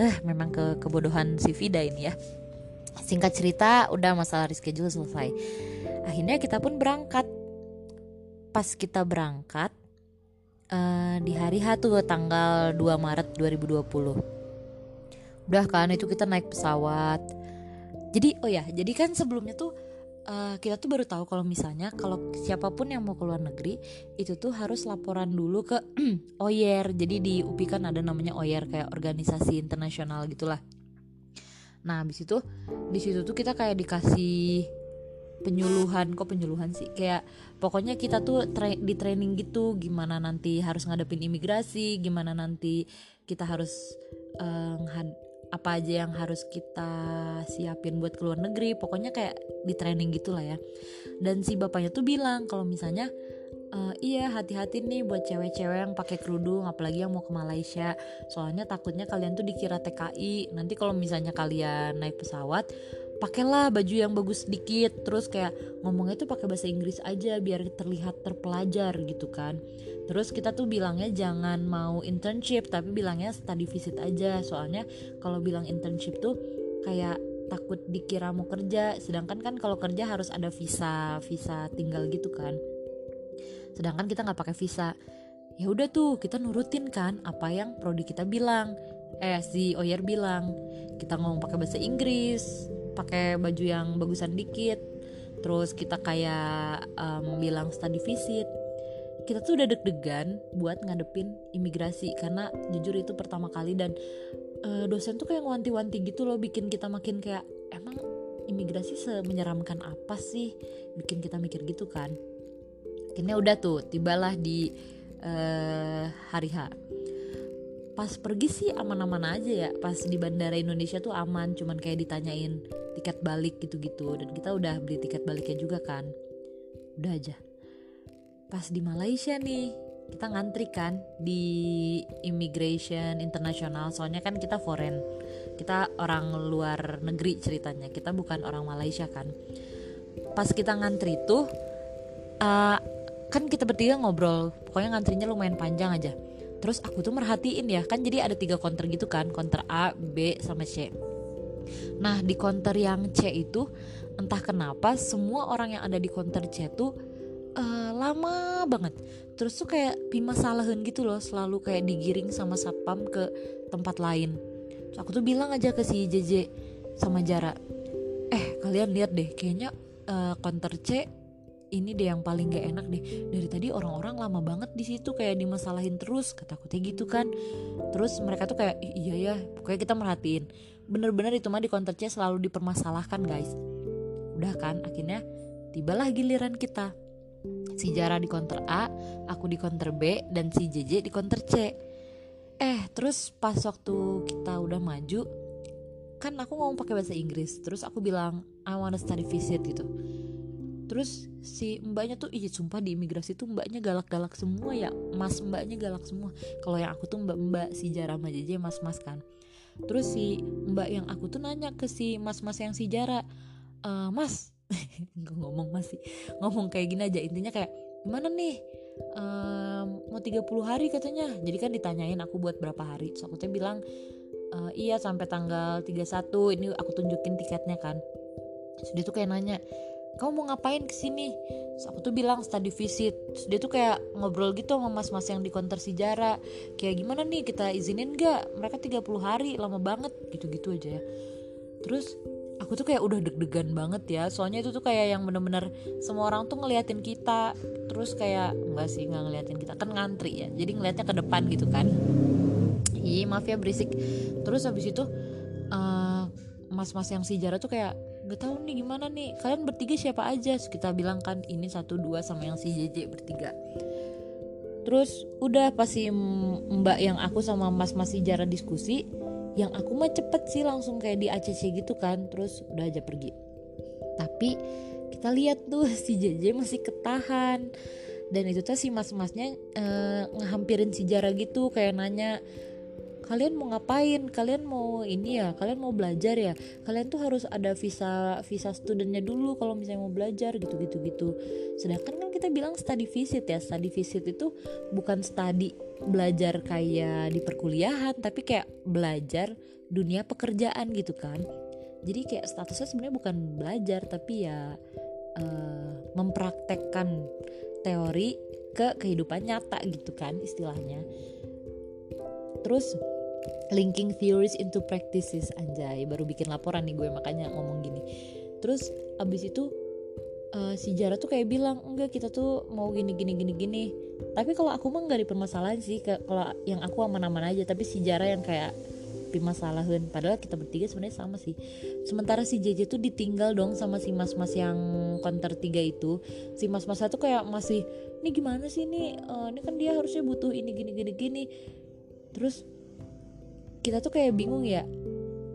eh memang ke kebodohan si Vida ini ya. Singkat cerita udah masalah reschedule selesai. Akhirnya kita pun berangkat pas kita berangkat uh, di hari H tuh tanggal 2 Maret 2020 udah kan itu kita naik pesawat. Jadi oh ya jadi kan sebelumnya tuh uh, kita tuh baru tahu kalau misalnya kalau siapa pun yang mau ke luar negeri itu tuh harus laporan dulu ke *clears throat* OYER jadi di UPI kan ada namanya OYER kayak organisasi internasional gitulah. Nah habis itu di situ tuh kita kayak dikasih penyuluhan kok penyuluhan sih? Kayak pokoknya kita tuh tra di training gitu gimana nanti harus ngadepin imigrasi gimana nanti kita harus uh, apa aja yang harus kita siapin buat ke luar negeri. Pokoknya kayak di training gitulah ya. Dan si bapaknya tuh bilang kalau misalnya uh, iya hati-hati nih buat cewek-cewek yang pakai kerudung apalagi yang mau ke Malaysia. Soalnya takutnya kalian tuh dikira TKI nanti kalau misalnya kalian naik pesawat pakailah baju yang bagus sedikit. Terus kayak ngomongnya tuh pakai bahasa Inggris aja biar terlihat terpelajar gitu kan. Terus kita tuh bilangnya jangan mau internship tapi bilangnya study visit aja. Soalnya kalau bilang internship tuh kayak takut dikira mau kerja. Sedangkan kan kalau kerja harus ada visa visa tinggal gitu kan. Sedangkan kita nggak pakai visa. Ya udah tuh kita nurutin kan apa yang prodi kita bilang. Eh si Oyer bilang kita ngomong pakai bahasa Inggris pakai baju yang bagusan dikit. Terus kita kayak um, bilang study visit. Kita tuh udah deg-degan buat ngadepin imigrasi karena jujur itu pertama kali dan uh, dosen tuh kayak wanti-wanti gitu loh bikin kita makin kayak emang imigrasi semenyeramkan apa sih? Bikin kita mikir gitu kan. Akhirnya udah tuh tibalah di uh, hari H. Pas pergi sih aman-aman aja ya. Pas di bandara Indonesia tuh aman cuman kayak ditanyain tiket balik gitu-gitu. Dan kita udah beli tiket baliknya juga kan. Udah aja. Pas di Malaysia nih kita ngantri kan di immigration internasional soalnya kan kita foreign. Kita orang luar negeri ceritanya. Kita bukan orang Malaysia kan. Pas kita ngantri tuh uh, kan kita bertiga ngobrol. Pokoknya ngantrinya lumayan panjang aja. Terus aku tuh merhatiin ya. Kan jadi ada tiga counter gitu kan. Counter A B sama C nah di counter yang C itu entah kenapa semua orang yang ada di counter C tuh uh, lama banget. Terus tuh kayak pimasalahan gitu loh selalu kayak digiring sama satpam ke tempat lain. Terus aku tuh bilang aja ke si JJ sama Jara eh kalian lihat deh kayaknya uh, counter C ini deh yang paling gak enak deh. Dari tadi orang-orang lama banget di situ kayak dimasalahin terus kata-kata gitu kan. Terus mereka tuh kayak iya ya pokoknya kita merhatiin bener-bener itu mah di counter C selalu dipermasalahkan guys. Udah kan akhirnya tibalah giliran kita. Si Jara di counter A aku di counter B dan si JJ di counter C. Eh terus pas waktu kita udah maju kan aku ngomong pakai bahasa Inggris. Terus aku bilang I wanna study visit gitu. Terus si mbaknya tuh iya sumpah di imigrasi tuh mbaknya galak-galak semua ya. Mas mbaknya galak semua. Kalau yang aku tuh mbak-mbak si Jara sama JJ mas-mas kan terus si mbak yang aku tuh nanya ke si mas-mas yang si Jara e, mas *laughs* ngomong masih ngomong kayak gini aja. Intinya kayak gimana nih? Um, mau 30 hari katanya. Jadi kan ditanyain aku buat berapa hari. So aku tuh bilang e, iya sampai tanggal 31 ini aku tunjukin tiketnya kan. So, dia tuh kayak nanya kamu mau ngapain ke sini Terus aku tuh bilang study visit. Terus dia tuh kayak ngobrol gitu sama mas-mas yang di konter sejarah. Kayak gimana nih kita izinin gak mereka 30 hari lama banget. Gitu-gitu aja ya. Terus aku tuh kayak udah deg-degan banget ya. Soalnya itu tuh kayak yang bener-bener semua orang tuh ngeliatin kita. Terus kayak enggak sih nggak ngeliatin kita. Kan ngantri ya jadi ngeliatnya ke depan gitu kan. Iya maaf ya berisik. Terus habis itu uh, mas-mas yang sejarah tuh kayak nggak tahu nih gimana nih? Kalian bertiga siapa aja? Terus kita bilang kan ini satu dua sama yang si JJ bertiga. Terus udah pasti mbak yang aku sama mas mas sejarah diskusi yang aku mah cepet sih langsung kayak di ACC gitu kan. Terus udah aja pergi. Tapi kita lihat tuh *laughs* si JJ masih ketahan. Dan itu tuh si mas-masnya uh, ngehampirin sejarah gitu kayak nanya kalian mau ngapain? Kalian mau ini ya kalian mau belajar ya? Kalian tuh harus ada visa visa studentnya dulu kalau misalnya mau belajar gitu gitu gitu. Sedangkan kan kita bilang study visit ya study visit itu bukan study belajar kayak di perkuliahan tapi kayak belajar dunia pekerjaan gitu kan. Jadi kayak statusnya sebenarnya bukan belajar tapi ya uh, mempraktekkan teori ke kehidupan nyata gitu kan istilahnya. Terus linking theories into practices anjay. Baru bikin laporan nih gue makanya ngomong gini. Terus abis itu uh, si Jara tuh kayak bilang enggak kita tuh mau gini gini gini gini. Tapi kalau aku mah nggak dipermasalahin sih kalau yang aku aman-aman aja. Tapi si Jara yang kayak dimasalahin. Padahal kita bertiga sebenarnya sama sih. Sementara si JJ tuh ditinggal dong sama si mas-mas yang counter tiga itu. Si mas-mas tuh kayak masih ini gimana sih nih? Uh, ini kan dia harusnya butuh ini gini gini gini. Terus kita tuh kayak bingung ya.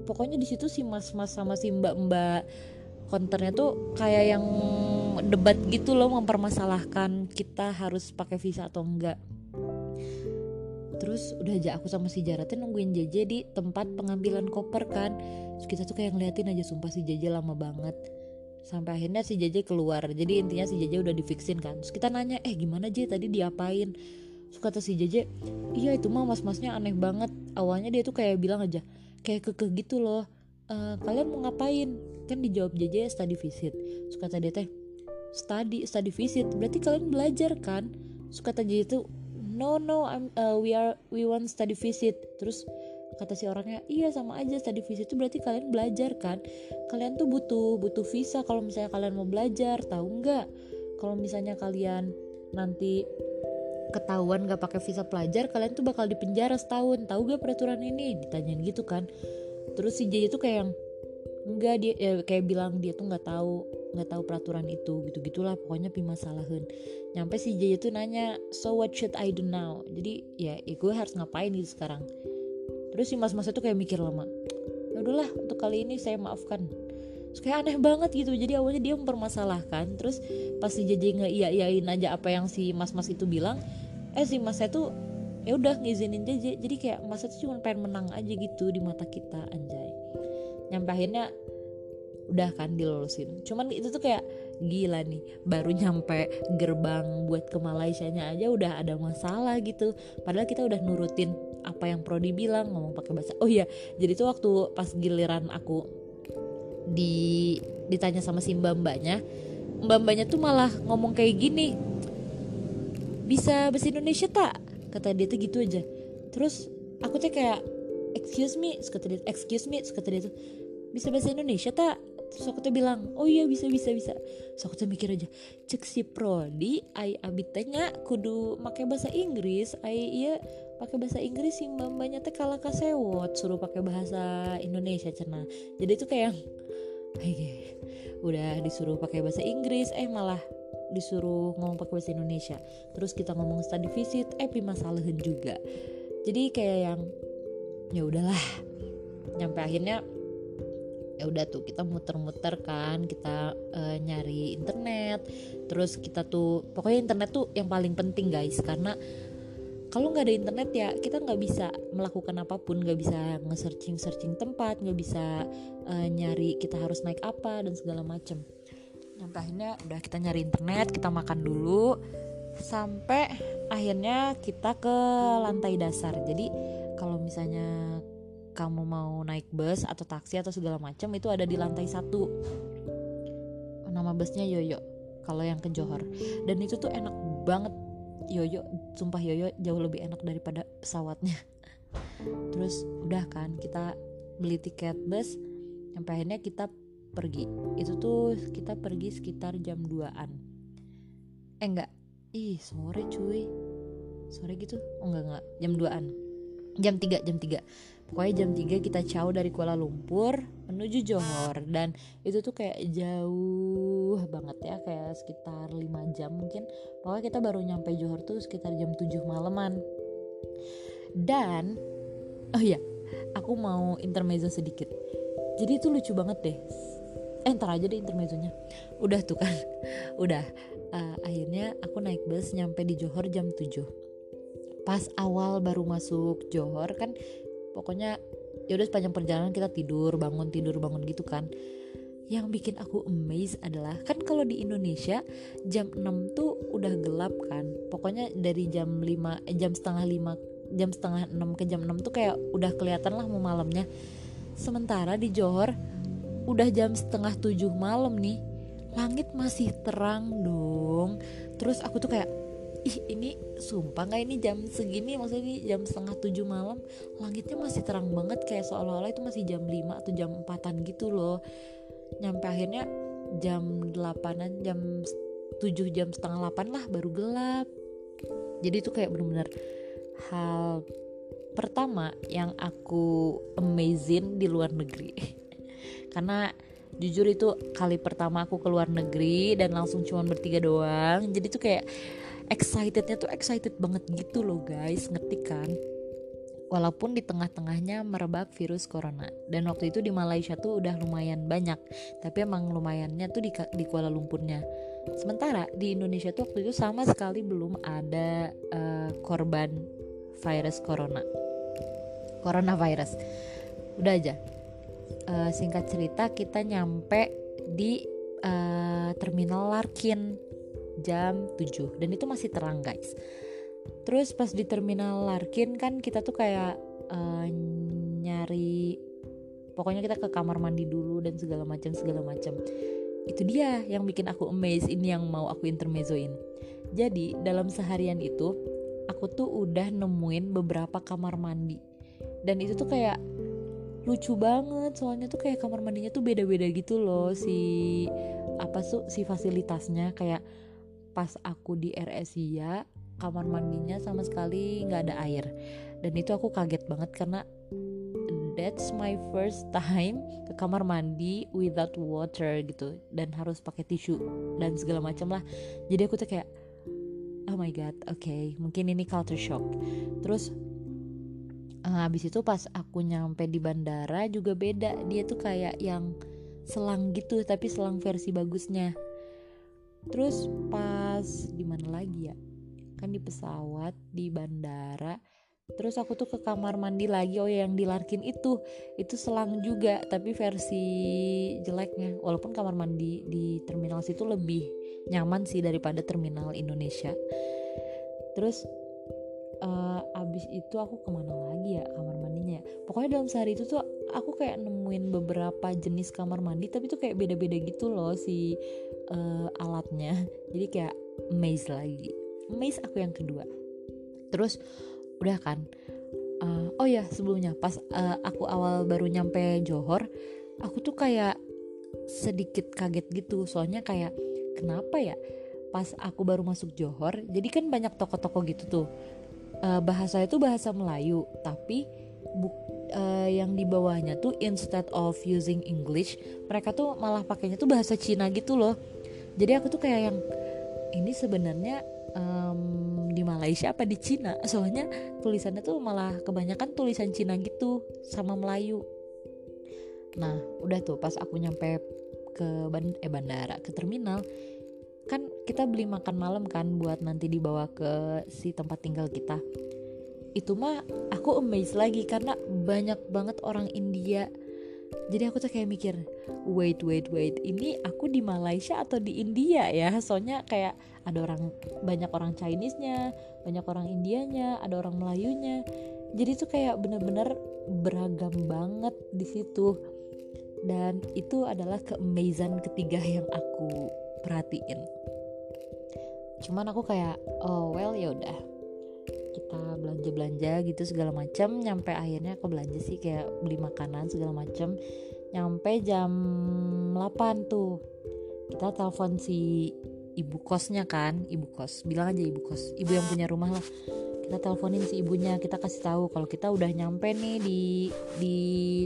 Pokoknya di situ si mas-mas sama si mbak-mbak konternya tuh kayak yang debat gitu loh mempermasalahkan kita harus pakai visa atau enggak. Terus udah aja aku sama si Jara tuh nungguin JJ di tempat pengambilan koper kan. Terus kita tuh kayak ngeliatin aja sumpah si JJ lama banget. Sampai akhirnya si JJ keluar. Jadi intinya si JJ udah difiksin kan. Terus kita nanya eh gimana J? Tadi diapain terus kata si JJ iya itu mah mas-masnya aneh banget. Awalnya dia tuh kayak bilang aja kayak kekeh gitu loh e, kalian mau ngapain? Kan dijawab JJ study visit. Terus kata dia teh study study visit? Berarti kalian belajar kan? Terus kata JJ tuh no no I'm, uh, we are we want study visit. Terus kata si orangnya iya sama aja study visit itu berarti kalian belajar kan? Kalian tuh butuh butuh visa kalau misalnya kalian mau belajar tahu nggak? Kalau misalnya kalian nanti ketahuan gak pakai visa pelajar kalian tuh bakal dipenjara setahun. Tahu gak peraturan ini? Ditanyain gitu kan. Terus si Jay itu kayak yang enggak dia ya, kayak bilang dia tuh nggak tahu nggak tahu peraturan itu gitu gitulah pokoknya pi masalahin nyampe si Jay itu nanya so what should I do now? Jadi ya, ya gue harus ngapain gitu sekarang. Terus si mas-mas itu kayak mikir lama ya udahlah untuk kali ini saya maafkan terus kayak aneh banget gitu. Jadi awalnya dia mempermasalahkan. Terus pas si JJ nge iya iyain aja apa yang si mas-mas itu bilang eh si mas itu ya udah ngizinin JJ jadi kayak mas itu cuma pengen menang aja gitu di mata kita anjay. Nyampe akhirnya udah kan dilulusin cuman itu tuh kayak gila nih. Baru nyampe gerbang buat ke Malaysia nya aja udah ada masalah gitu. Padahal kita udah nurutin apa yang Prodi bilang ngomong pakai bahasa. Oh iya jadi tuh waktu pas giliran aku di ditanya sama si mbak mbaknya mbak mbaknya tuh malah ngomong kayak gini bisa bahasa Indonesia tak? Kata dia tuh gitu aja. Terus aku tuh kayak excuse me kata dia excuse me kata dia tuh bisa bahasa Indonesia tak? Terus aku tuh bilang oh iya bisa bisa bisa. Terus aku tuh mikir aja cek si prodi ai abitanya kudu pakai bahasa Inggris ai iya pakai bahasa Inggris sih mbak mbaknya teh kalah kasewot suruh pakai bahasa Indonesia cina jadi itu kayak Hei, *laughs* udah disuruh pakai bahasa Inggris eh malah disuruh ngomong pakai bahasa Indonesia. Terus kita ngomong study visit eh masalahin juga. Jadi kayak yang ya udahlah. Nyampe akhirnya ya udah tuh kita muter-muter kan kita uh, nyari internet. Terus kita tuh pokoknya internet tuh yang paling penting guys. Karena kalau nggak ada internet ya kita nggak bisa melakukan apa pun nggak bisa nge-searching searching tempat nggak bisa uh, nyari kita harus naik apa dan segala macem. Sampai akhirnya udah kita nyari internet kita makan dulu sampai akhirnya kita ke lantai dasar. Jadi kalau misalnya kamu mau naik bus atau taksi atau segala macam itu ada di lantai satu. Nama busnya Yoyo kalau yang ke Johor. Dan itu tuh enak banget Yoyo sumpah Yoyo jauh lebih enak daripada pesawatnya. *laughs* Terus udah kan kita beli tiket bus sampai akhirnya kita pergi. Itu tuh kita pergi sekitar jam 2an eh enggak. Ih sore cuy. Sore gitu? Oh enggak enggak. Jam 2an jam 3 jam 3 pokoknya jam 3 kita caw dari Kuala Lumpur menuju Johor. Dan itu tuh kayak jauh banget ya kayak sekitar 5 jam mungkin. Pokoknya kita baru nyampe Johor tuh sekitar jam 7 malaman. Dan oh iya aku mau intermezzo sedikit. Jadi itu lucu banget deh. Eh ntar aja deh intermezzonya. Udah tuh kan. *laughs* Udah. Uh, akhirnya aku naik bus nyampe di Johor jam 7 pas awal baru masuk Johor kan pokoknya ya udah sepanjang perjalanan kita tidur bangun tidur bangun gitu kan yang bikin aku amazed adalah kan kalau di Indonesia jam 6 tuh udah gelap kan. Pokoknya dari jam 5 eh, jam setengah 5 jam setengah 6 ke jam 6 tuh kayak udah kelihatan lah mau malamnya. Sementara di Johor udah jam setengah 7 malam nih langit masih terang dong. Terus aku tuh kayak ih ini sumpah nggak ini jam segini? Maksudnya ini jam setengah tujuh malam langitnya masih terang banget. Kayak seolah-olah itu masih jam 5 atau jam empatan gitu loh nyampe akhirnya jam delapanan jam tujuh jam setengah delapan lah baru gelap. Jadi itu kayak bener-bener hal pertama yang aku amazing di luar negeri. *laughs* Karena jujur itu kali pertama aku ke luar negeri dan langsung cuma bertiga doang. Jadi tuh kayak excitednya tuh excited banget gitu loh guys. Ngerti kan walaupun di tengah-tengahnya merebak virus corona. Dan waktu itu di Malaysia tuh udah lumayan banyak tapi emang lumayannya tuh di, di Kuala Lumpurnya. Sementara di Indonesia tuh waktu itu sama sekali belum ada uh, korban virus corona. Coronavirus. Udah aja. Uh, singkat cerita kita nyampe di uh, terminal Larkin jam 7 dan itu masih terang guys terus pas di terminal Larkin kan kita tuh kayak uh, nyari pokoknya kita ke kamar mandi dulu dan segala macam segala macam. Itu dia yang bikin aku amazed ini yang mau aku intermezzoin. Jadi dalam seharian itu aku tuh udah nemuin beberapa kamar mandi. Dan itu tuh kayak lucu banget soalnya tuh kayak kamar mandinya tuh beda-beda gitu loh si apa tuh si fasilitasnya. Kayak pas aku di RSIA kamar mandinya sama sekali nggak ada air. Dan itu aku kaget banget karena that's my first time ke kamar mandi without water gitu. Dan harus pakai tisu dan segala macam lah. Jadi aku tuh kayak oh my god oke okay, mungkin ini culture shock. Terus uh, habis itu pas aku nyampe di bandara juga beda. Dia tuh kayak yang selang gitu tapi selang versi bagusnya. Terus pas di mana lagi ya kan di pesawat di bandara. Terus aku tuh ke kamar mandi lagi oh yang dilarkin itu. Itu selang juga tapi versi jeleknya. Walaupun kamar mandi di terminal situ lebih nyaman sih daripada terminal Indonesia. Terus uh, abis itu aku ke mana lagi ya kamar mandinya ya? Pokoknya dalam sehari itu tuh aku kayak nemuin beberapa jenis kamar mandi tapi tuh kayak beda-beda gitu loh si uh, alatnya. Jadi kayak maze lagi Maze aku yang kedua. Terus udah kan uh, oh ya sebelumnya pas uh, aku awal baru nyampe Johor aku tuh kayak sedikit kaget gitu. Soalnya kayak kenapa ya pas aku baru masuk Johor jadi kan banyak toko-toko gitu tuh. Uh, bahasa itu bahasa Melayu tapi buk, uh, yang di bawahnya tuh instead of using English mereka tuh malah pakainya tuh bahasa Cina gitu loh. Jadi aku tuh kayak yang ini sebenarnya um, di Malaysia apa di Cina? Soalnya tulisannya tuh malah kebanyakan tulisan Cina gitu sama Melayu. Nah udah tuh pas aku nyampe ke band eh bandara ke terminal kan kita beli makan malam kan buat nanti dibawa ke si tempat tinggal kita. Itu mah aku amazed lagi karena banyak banget orang India jadi aku tuh kayak mikir wait wait wait ini aku di Malaysia atau di India ya? Soalnya kayak ada orang banyak orang Chinese-nya banyak orang Indianya ada orang Melayunya. Jadi tuh kayak bener-bener beragam banget di situ. Dan itu adalah keamazan ketiga yang aku perhatiin. Cuman aku kayak oh well ya udah kita belanja belanja gitu segala macam nyampe akhirnya aku belanja sih kayak beli makanan segala macam nyampe jam 8 tuh kita telepon si ibu kosnya kan ibu kos bilang aja ibu kos ibu yang punya rumah lah. Kita teleponin si ibunya kita kasih tahu kalau kita udah nyampe nih di di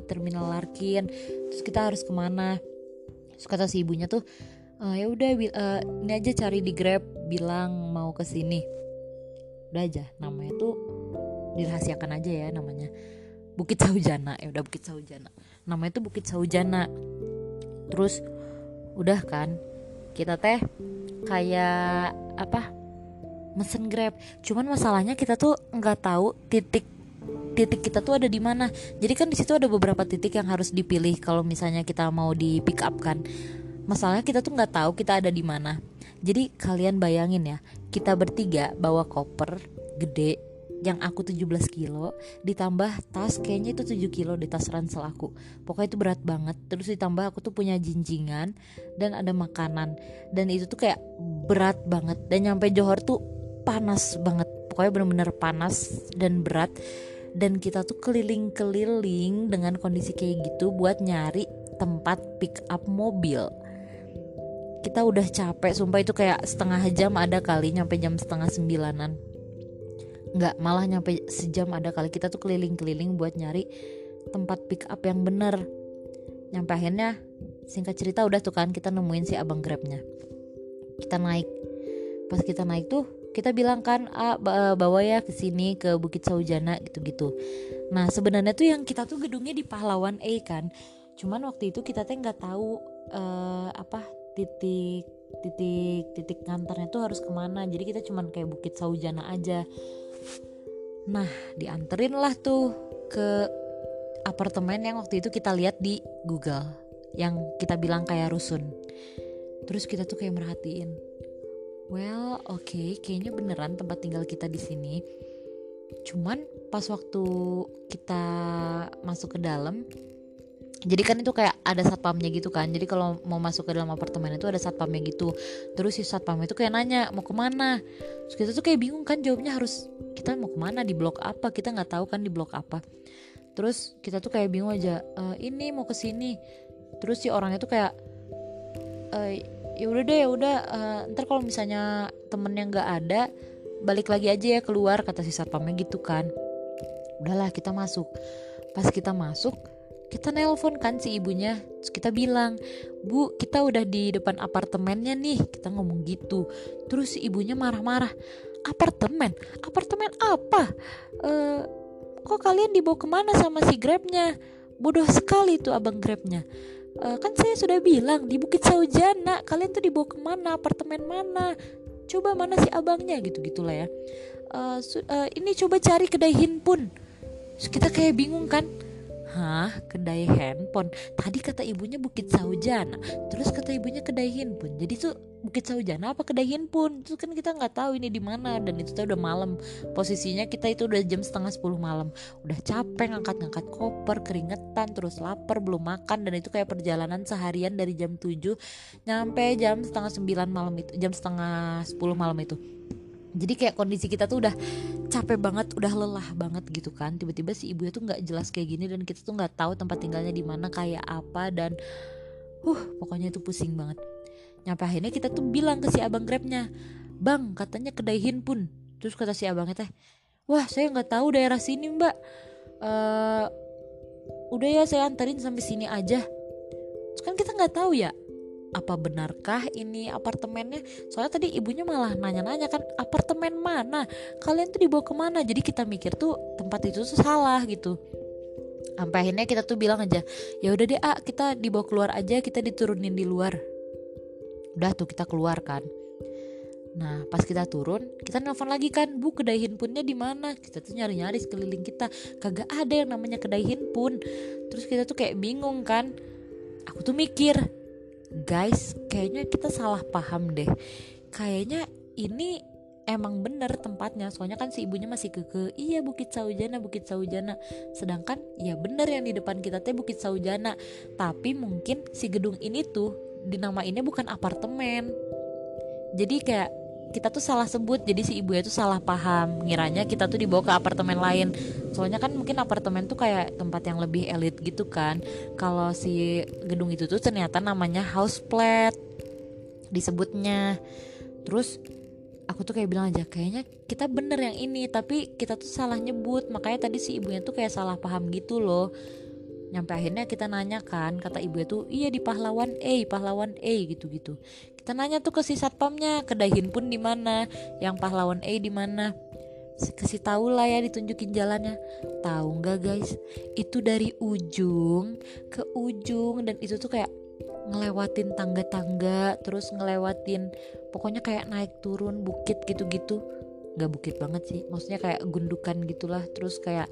terminal Larkin terus kita harus ke mana? Terus kata si ibunya tuh e, ya udah uh, ini aja cari di grab bilang mau ke sini udah aja. Namanya tuh dirahasiakan aja ya namanya Bukit Saujana. Ya udah Bukit Saujana. Namanya tuh Bukit Saujana. Terus udah kan kita teh kayak apa mesen grab. Cuman masalahnya kita tuh nggak tahu titik titik kita tuh ada di mana. Jadi kan di situ ada beberapa titik yang harus dipilih kalau misalnya kita mau di pick up kan. Masalahnya kita tuh nggak tahu kita ada di mana jadi kalian bayangin ya kita bertiga bawa koper gede yang aku 17 kilo ditambah tas kayaknya itu 7 kilo di tas ransel aku. Pokoknya itu berat banget terus ditambah aku tuh punya jinjingan dan ada makanan. Dan itu tuh kayak berat banget dan nyampe Johor tuh panas banget. Pokoknya bener-bener panas dan berat. Dan kita tuh keliling-keliling dengan kondisi kayak gitu buat nyari tempat pick up mobil kita udah capek sumpah itu kayak setengah jam ada kali nyampe jam setengah sembilanan. Nggak malah nyampe sejam ada kali. Kita tuh keliling-keliling buat nyari tempat pick up yang bener. Nyampe akhirnya singkat cerita udah tuh kan kita nemuin si abang grabnya. Kita naik. Pas kita naik tuh kita bilang kan ah, bawa ya ke sini ke Bukit Saujana gitu-gitu. Nah sebenarnya tuh yang kita tuh gedungnya di Pahlawan A kan. Cuman waktu itu kita tuh nggak tahu uh, apa titik titik titik ngantarnya tuh harus ke mana? Jadi kita cuman kayak Bukit Saujana aja. Nah dianterin lah tuh ke apartemen yang waktu itu kita lihat di Google yang kita bilang kayak rusun. Terus kita tuh kayak merhatiin well oke okay, kayaknya beneran tempat tinggal kita di sini. Cuman pas waktu kita masuk ke dalam jadi kan itu kayak ada satpamnya gitu kan. Jadi kalau mau masuk ke dalam apartemen itu ada satpamnya gitu. Terus si satpam itu kayak nanya mau ke mana? Terus kita tuh kayak bingung kan jawabnya harus kita mau ke mana? Di blok apa? Kita nggak tahu kan di blok apa. Terus kita tuh kayak bingung aja e, ini mau ke sini. Terus si orangnya tuh kayak e, ya udah deh ya udah uh, ntar kalau misalnya temennya nggak ada balik lagi aja ya keluar kata si satpamnya gitu kan. Udahlah kita masuk. Pas kita masuk kita nelpon kan si ibunya. Terus kita bilang bu kita udah di depan apartemennya nih. Kita ngomong gitu. Terus si ibunya marah-marah apartemen? Apartemen apa? Uh, kok kalian dibawa ke mana sama si grabnya? Bodoh sekali tuh abang grabnya. Uh, kan saya sudah bilang di Bukit Saujana kalian tuh dibawa ke mana? Apartemen mana? Coba mana si abangnya? Gitu gitulah ya uh, uh, ini coba cari kedai hinpun kita kayak bingung kan Hah, kedai handphone. Tadi kata ibunya Bukit Saujana, terus kata ibunya kedai handphone. Jadi tuh Bukit Saujana apa kedai handphone? Itu kan kita nggak tahu ini di mana dan itu tuh udah malam. Posisinya kita itu udah jam setengah sepuluh malam. Udah capek ngangkat-ngangkat koper, keringetan, terus lapar, belum makan dan itu kayak perjalanan seharian dari jam 7 nyampe jam setengah sembilan malam itu, jam setengah sepuluh malam itu jadi kayak kondisi kita tuh udah capek banget udah lelah banget gitu kan. Tiba-tiba si ibunya tuh nggak jelas kayak gini dan kita tuh nggak tahu tempat tinggalnya di mana kayak apa dan uh pokoknya itu pusing banget. Nyampe akhirnya kita tuh bilang ke si abang grabnya bang katanya kedai pun. Terus kata si abangnya teh wah saya nggak tahu daerah sini mbak. Uh, udah ya saya anterin sampai sini aja. Terus kan kita nggak tahu ya apa benarkah ini apartemennya? Soalnya tadi ibunya malah nanya-nanya kan apartemen mana? Kalian tuh dibawa ke mana? Jadi kita mikir tuh tempat itu tuh salah gitu. Sampai akhirnya kita tuh bilang aja ya udah deh ah kita dibawa keluar aja kita diturunin di luar. Udah tuh kita keluar kan. Nah, pas kita turun, kita nelfon lagi kan, Bu, kedai handphonenya di mana? Kita tuh nyari-nyari sekeliling kita, kagak ada yang namanya kedai handphone. Terus kita tuh kayak bingung kan. Aku tuh mikir, guys kayaknya kita salah paham deh. Kayaknya ini emang bener tempatnya. Soalnya kan si ibunya masih keke. Iya Bukit Saujana Bukit Saujana. Sedangkan ya bener yang di depan kita teh Bukit Saujana. Tapi mungkin si gedung ini tuh dinamainnya bukan apartemen. Jadi kayak kita tuh salah sebut jadi si ibu itu salah paham. Ngiranya kita tuh dibawa ke apartemen lain. Soalnya kan mungkin apartemen tuh kayak tempat yang lebih elit gitu kan. Kalau si gedung itu tuh ternyata namanya house flat disebutnya. Terus aku tuh kayak bilang aja kayaknya kita bener yang ini tapi kita tuh salah nyebut. Makanya tadi si ibunya tuh kayak salah paham gitu loh. Nyampe akhirnya kita nanya kan kata ibu itu iya di pahlawan A pahlawan A gitu gitu kita nanya tuh ke si satpamnya kedai pun di mana yang pahlawan A di mana. Kasih tahu lah ya ditunjukin jalannya. Tahu nggak guys? Itu dari ujung ke ujung dan itu tuh kayak ngelewatin tangga-tangga terus ngelewatin pokoknya kayak naik turun bukit gitu-gitu. Nggak bukit banget sih maksudnya kayak gundukan gitulah terus kayak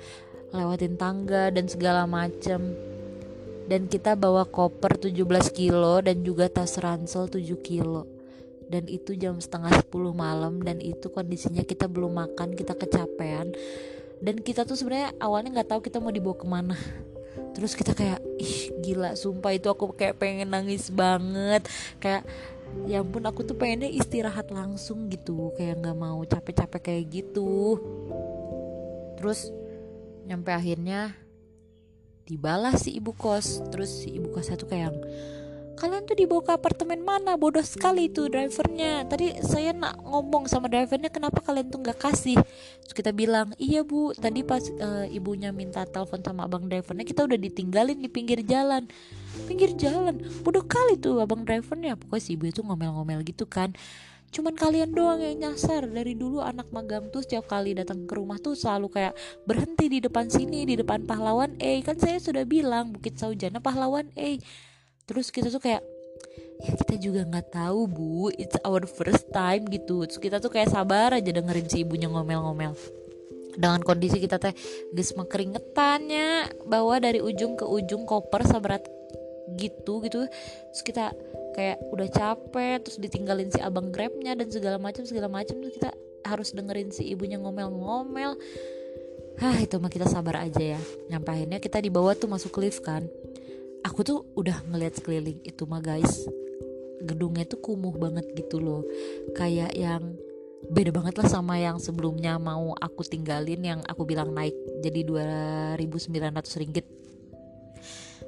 lewatin tangga dan segala macem dan kita bawa koper 17 kilo dan juga tas ransel 7 kilo. Dan itu jam setengah 10 malam dan itu kondisinya kita belum makan kita kecapean. Dan kita tuh sebenarnya awalnya nggak tahu kita mau dibawa ke mana. Terus kita kayak ih gila sumpah itu aku kayak pengen nangis banget. Kayak ya ampun aku tuh pengennya istirahat langsung gitu kayak nggak mau capek-capek kayak gitu. Terus nyampe akhirnya dibalas si ibu kos. Terus si ibu kosnya tuh kayak kalian tuh dibawa ke apartemen mana? Bodoh sekali tuh drivernya. Tadi saya nak ngomong sama drivernya kenapa kalian tuh nggak kasih? Terus kita bilang iya bu. Tadi pas uh, ibunya minta telepon sama abang drivernya kita udah ditinggalin di pinggir jalan. Pinggir jalan? Bodoh kali tuh abang drivernya. Pokoknya si ibu itu ngomel-ngomel gitu kan cuman kalian doang yang nyasar. Dari dulu anak magang tuh setiap kali datang ke rumah tuh selalu kayak berhenti di depan sini di depan pahlawan A. Kan saya sudah bilang Bukit Saujana pahlawan A. Terus kita tuh kayak ya kita juga nggak tahu bu. It's our first time gitu. Terus kita tuh kayak sabar aja dengerin si ibunya ngomel-ngomel. Dengan kondisi kita teh ges keringetannya bawa dari ujung ke ujung koper seberat gitu gitu. Terus kita kayak udah capek terus ditinggalin si abang grabnya dan segala macam segala macam terus kita harus dengerin si ibunya ngomel-ngomel. Hah itu mah kita sabar aja ya. Nyampe akhirnya kita dibawa tuh masuk lift kan. Aku tuh udah ngeliat sekeliling itu mah guys. Gedungnya tuh kumuh banget gitu loh. Kayak yang beda banget lah sama yang sebelumnya mau aku tinggalin Yang aku bilang naik jadi 2900 ringgit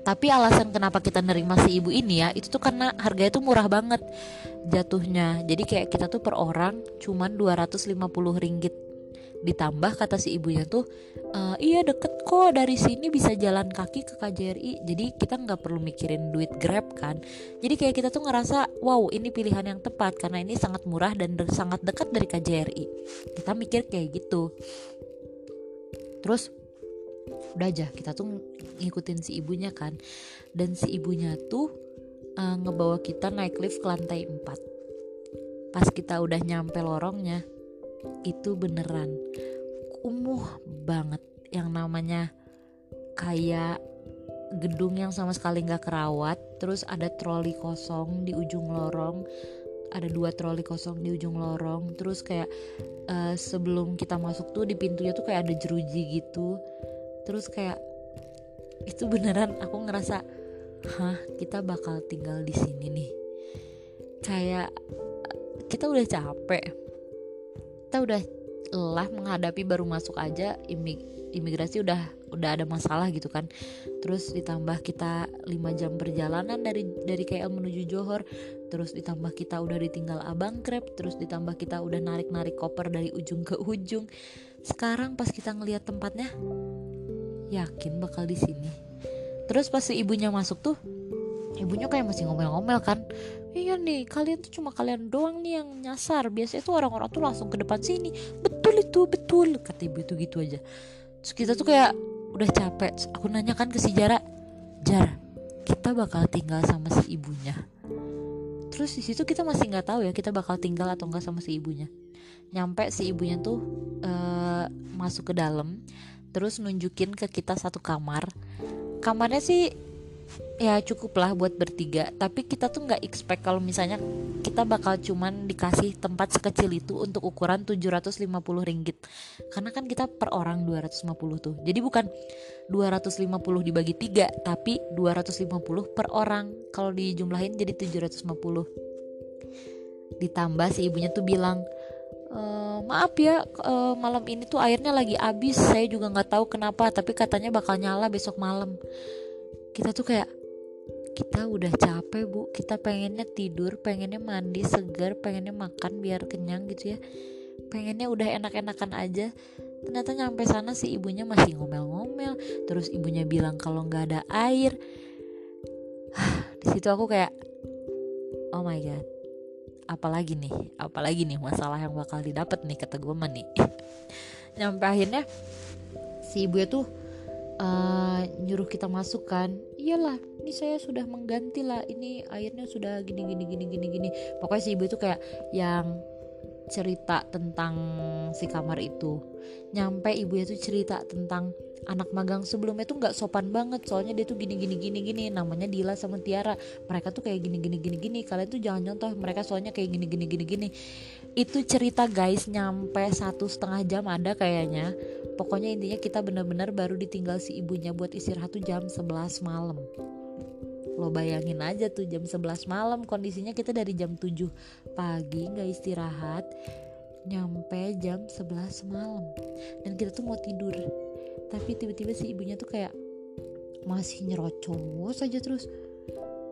tapi alasan kenapa kita nerima si ibu ini ya itu tuh karena harganya tuh murah banget jatuhnya. Jadi kayak kita tuh per orang cuman 250 ringgit. Ditambah kata si ibunya tuh e, iya deket kok dari sini bisa jalan kaki ke KJRI jadi kita nggak perlu mikirin duit grab kan. Jadi kayak kita tuh ngerasa wow ini pilihan yang tepat karena ini sangat murah dan de sangat dekat dari KJRI kita mikir kayak gitu. Terus udah aja kita tuh ngikutin si ibunya kan. Dan si ibunya tuh uh, ngebawa kita naik lift ke lantai 4 pas kita udah nyampe lorongnya itu beneran kumuh banget. Yang namanya kayak gedung yang sama sekali nggak kerawat terus ada troli kosong di ujung lorong ada dua troli kosong di ujung lorong. Terus kayak uh, sebelum kita masuk tuh di pintunya tuh kayak ada jeruji gitu terus kayak itu beneran aku ngerasa hah kita bakal tinggal di sini nih. Kayak kita udah capek. Kita udah lelah menghadapi baru masuk aja imig imigrasi udah udah ada masalah gitu kan. Terus ditambah kita 5 jam perjalanan dari dari KL menuju Johor. Terus ditambah kita udah ditinggal abang krep terus ditambah kita udah narik narik koper dari ujung ke ujung. Sekarang pas kita ngelihat tempatnya yakin bakal di sini. Terus pas si ibunya masuk tuh ibunya kayak masih ngomel-ngomel kan. Iya nih kalian tuh cuma kalian doang nih yang nyasar. Biasanya tuh orang-orang tuh langsung ke depan sini. Betul itu betul kata ibu itu gitu aja. Terus kita tuh kayak udah capek. Aku nanya kan ke si Jara Jar kita bakal tinggal sama si ibunya? Terus di situ kita masih nggak tahu ya kita bakal tinggal atau enggak sama si ibunya. Nyampe si ibunya tuh uh, masuk ke dalam terus nunjukin ke kita satu kamar. Kamarnya sih ya cukup lah buat bertiga. Tapi kita tuh nggak expect kalau misalnya kita bakal cuman dikasih tempat sekecil itu untuk ukuran 750 ringgit. Karena kan kita per orang 250 tuh. Jadi bukan 250 dibagi tiga tapi 250 per orang. Kalau dijumlahin jadi 750 ditambah si ibunya tuh bilang Uh, maaf ya uh, malam ini tuh airnya lagi habis. Saya juga nggak tahu kenapa tapi katanya bakal nyala besok malam. Kita tuh kayak kita udah capek bu. Kita pengennya tidur pengennya mandi segar pengennya makan biar kenyang gitu ya. Pengennya udah enak-enakan aja. Ternyata nyampe sana si ibunya masih ngomel-ngomel. Terus ibunya bilang kalau nggak ada air. *sighs* Di situ aku kayak oh my god apalagi nih apalagi nih masalah yang bakal didapat nih kata gue nih. *laughs* Nyampe akhirnya si ibu itu uh, nyuruh kita masuk kan. Iyalah ini saya sudah mengganti lah ini airnya sudah gini gini gini gini gini. Pokoknya si ibu itu kayak yang cerita tentang si kamar itu. Nyampe ibu itu cerita tentang anak magang sebelumnya tuh nggak sopan banget. Soalnya dia tuh gini gini gini gini namanya Dila sama Tiara. Mereka tuh kayak gini gini gini gini kalian tuh jangan contoh mereka soalnya kayak gini gini gini gini itu cerita guys nyampe satu setengah jam ada kayaknya. Pokoknya intinya kita benar-benar baru ditinggal si ibunya buat istirahat tuh jam 11 malam. Lo bayangin aja tuh jam 11 malam kondisinya kita dari jam 7 pagi nggak istirahat nyampe jam 11 malam dan kita tuh mau tidur. Tapi tiba-tiba si ibunya tuh kayak masih nyerocos aja terus.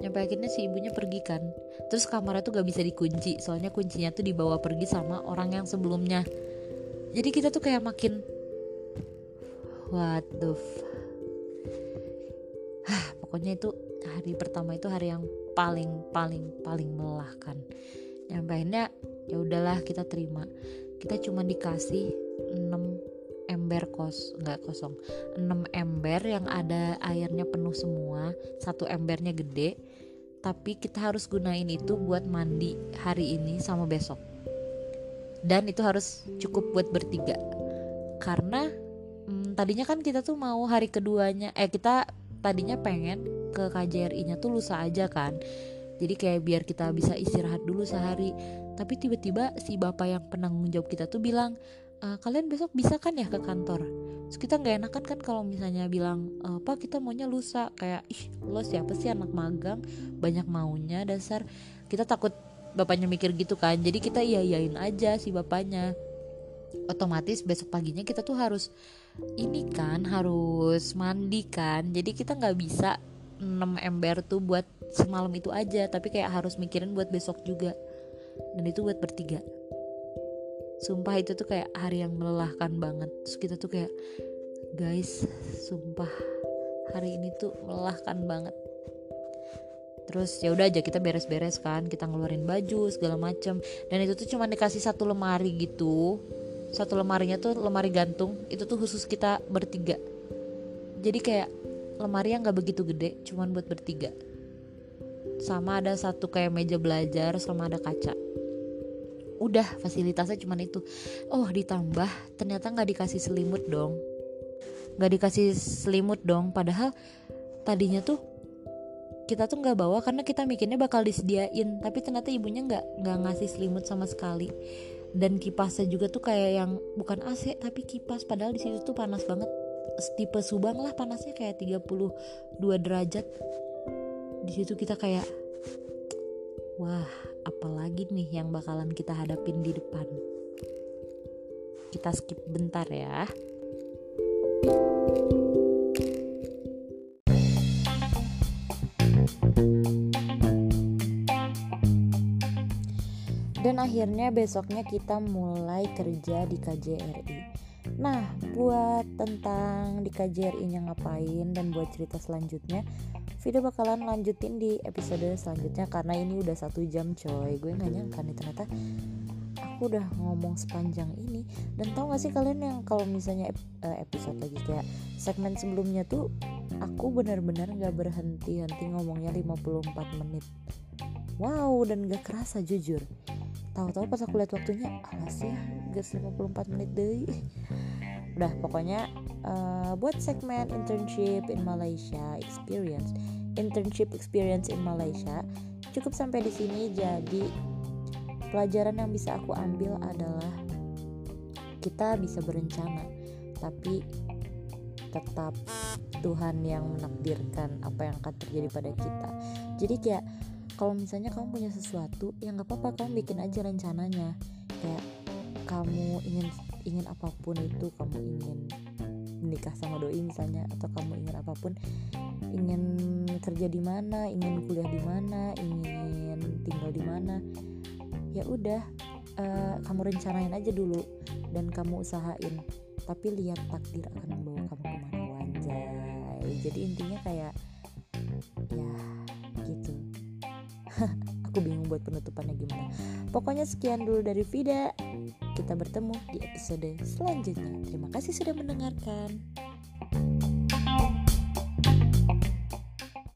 Nyampe akhirnya si ibunya pergi kan. Terus kamarnya tuh gak bisa dikunci soalnya kuncinya tuh dibawa pergi sama orang yang sebelumnya. Jadi kita tuh kayak makin what the Hah, pokoknya itu hari pertama itu hari yang paling paling paling melelahkan Sampai akhirnya ya udahlah kita terima. Kita cuma dikasih 6 ember kos nggak kosong. 6 ember yang ada airnya penuh semua satu embernya gede tapi kita harus gunain itu buat mandi hari ini sama besok. Dan itu harus cukup buat bertiga. Karena hmm, tadinya kan kita tuh mau hari keduanya eh kita tadinya pengen ke KJRI-nya tuh lusa aja kan jadi kayak biar kita bisa istirahat dulu sehari. Tapi tiba-tiba si bapak yang penanggung jawab kita tuh bilang e, kalian besok bisa kan ya ke kantor? Terus kita nggak enakan kan kalau misalnya bilang e, pak kita maunya lusa. Kayak ih lo siapa sih anak magang? Banyak maunya dasar. Kita takut bapaknya mikir gitu kan. Jadi kita iya iyain aja si bapaknya. Otomatis besok paginya kita tuh harus ini kan harus mandi kan. Jadi kita nggak bisa 6 ember tuh buat semalam itu aja tapi kayak harus mikirin buat besok juga. Dan itu buat bertiga. Sumpah itu tuh kayak hari yang melelahkan banget. Terus kita tuh kayak guys sumpah hari ini tuh melelahkan banget. Terus ya udah aja kita beres-beres kan kita ngeluarin baju segala macem. Dan itu tuh cuma dikasih satu lemari gitu. Satu lemarinya tuh lemari gantung. Itu tuh khusus kita bertiga. Jadi kayak lemari yang nggak begitu gede cuman buat bertiga. Sama ada satu kayak meja belajar sama ada kaca. Udah fasilitasnya cuman itu. Oh ditambah ternyata nggak dikasih selimut dong. Nggak dikasih selimut dong padahal tadinya tuh kita tuh nggak bawa karena kita mikirnya bakal disediain tapi ternyata ibunya nggak nggak ngasih selimut sama sekali. Dan kipasnya juga tuh kayak yang bukan AC tapi kipas padahal di situ tuh panas banget tipe Subang lah panasnya kayak 32 derajat. Di situ kita kayak wah apalagi nih yang bakalan kita hadapin di depan. Kita skip bentar ya. Dan akhirnya besoknya kita mulai kerja di KJRI nah buat tentang di KJRI-nya ngapain dan buat cerita selanjutnya video bakalan lanjutin di episode selanjutnya karena ini udah satu jam coy. Gue gak nyangka nih ternyata aku udah ngomong sepanjang ini. Dan tau gak sih kalian yang kalau misalnya episode lagi kayak segmen sebelumnya tuh aku benar-benar gak berhenti-henti ngomongnya 54 menit. Wow dan gak kerasa jujur. Tahu-tahu pas aku lihat waktunya alas ya gas 54 menit deh udah pokoknya uh, buat segmen internship in Malaysia experience internship experience in Malaysia cukup sampai di sini. Jadi pelajaran yang bisa aku ambil adalah kita bisa berencana tapi tetap Tuhan yang menakdirkan apa yang akan terjadi pada kita. Jadi kayak kalau misalnya kamu punya sesuatu ya nggak apa-apa kamu bikin aja rencananya. Kayak kamu ingin ingin apa pun itu kamu ingin menikah sama doi misalnya atau kamu ingin apa pun ingin kerja di mana ingin kuliah di mana ingin tinggal di mana ya udah uh, kamu rencanain aja dulu dan kamu usahain. Tapi lihat takdir akan membawa kamu ke mana wanjay jadi intinya kayak ya gitu *laughs* aku bingung buat penutupannya gimana. Pokoknya sekian dulu dari Vida. Kita bertemu di episode selanjutnya. Terima kasih sudah mendengarkan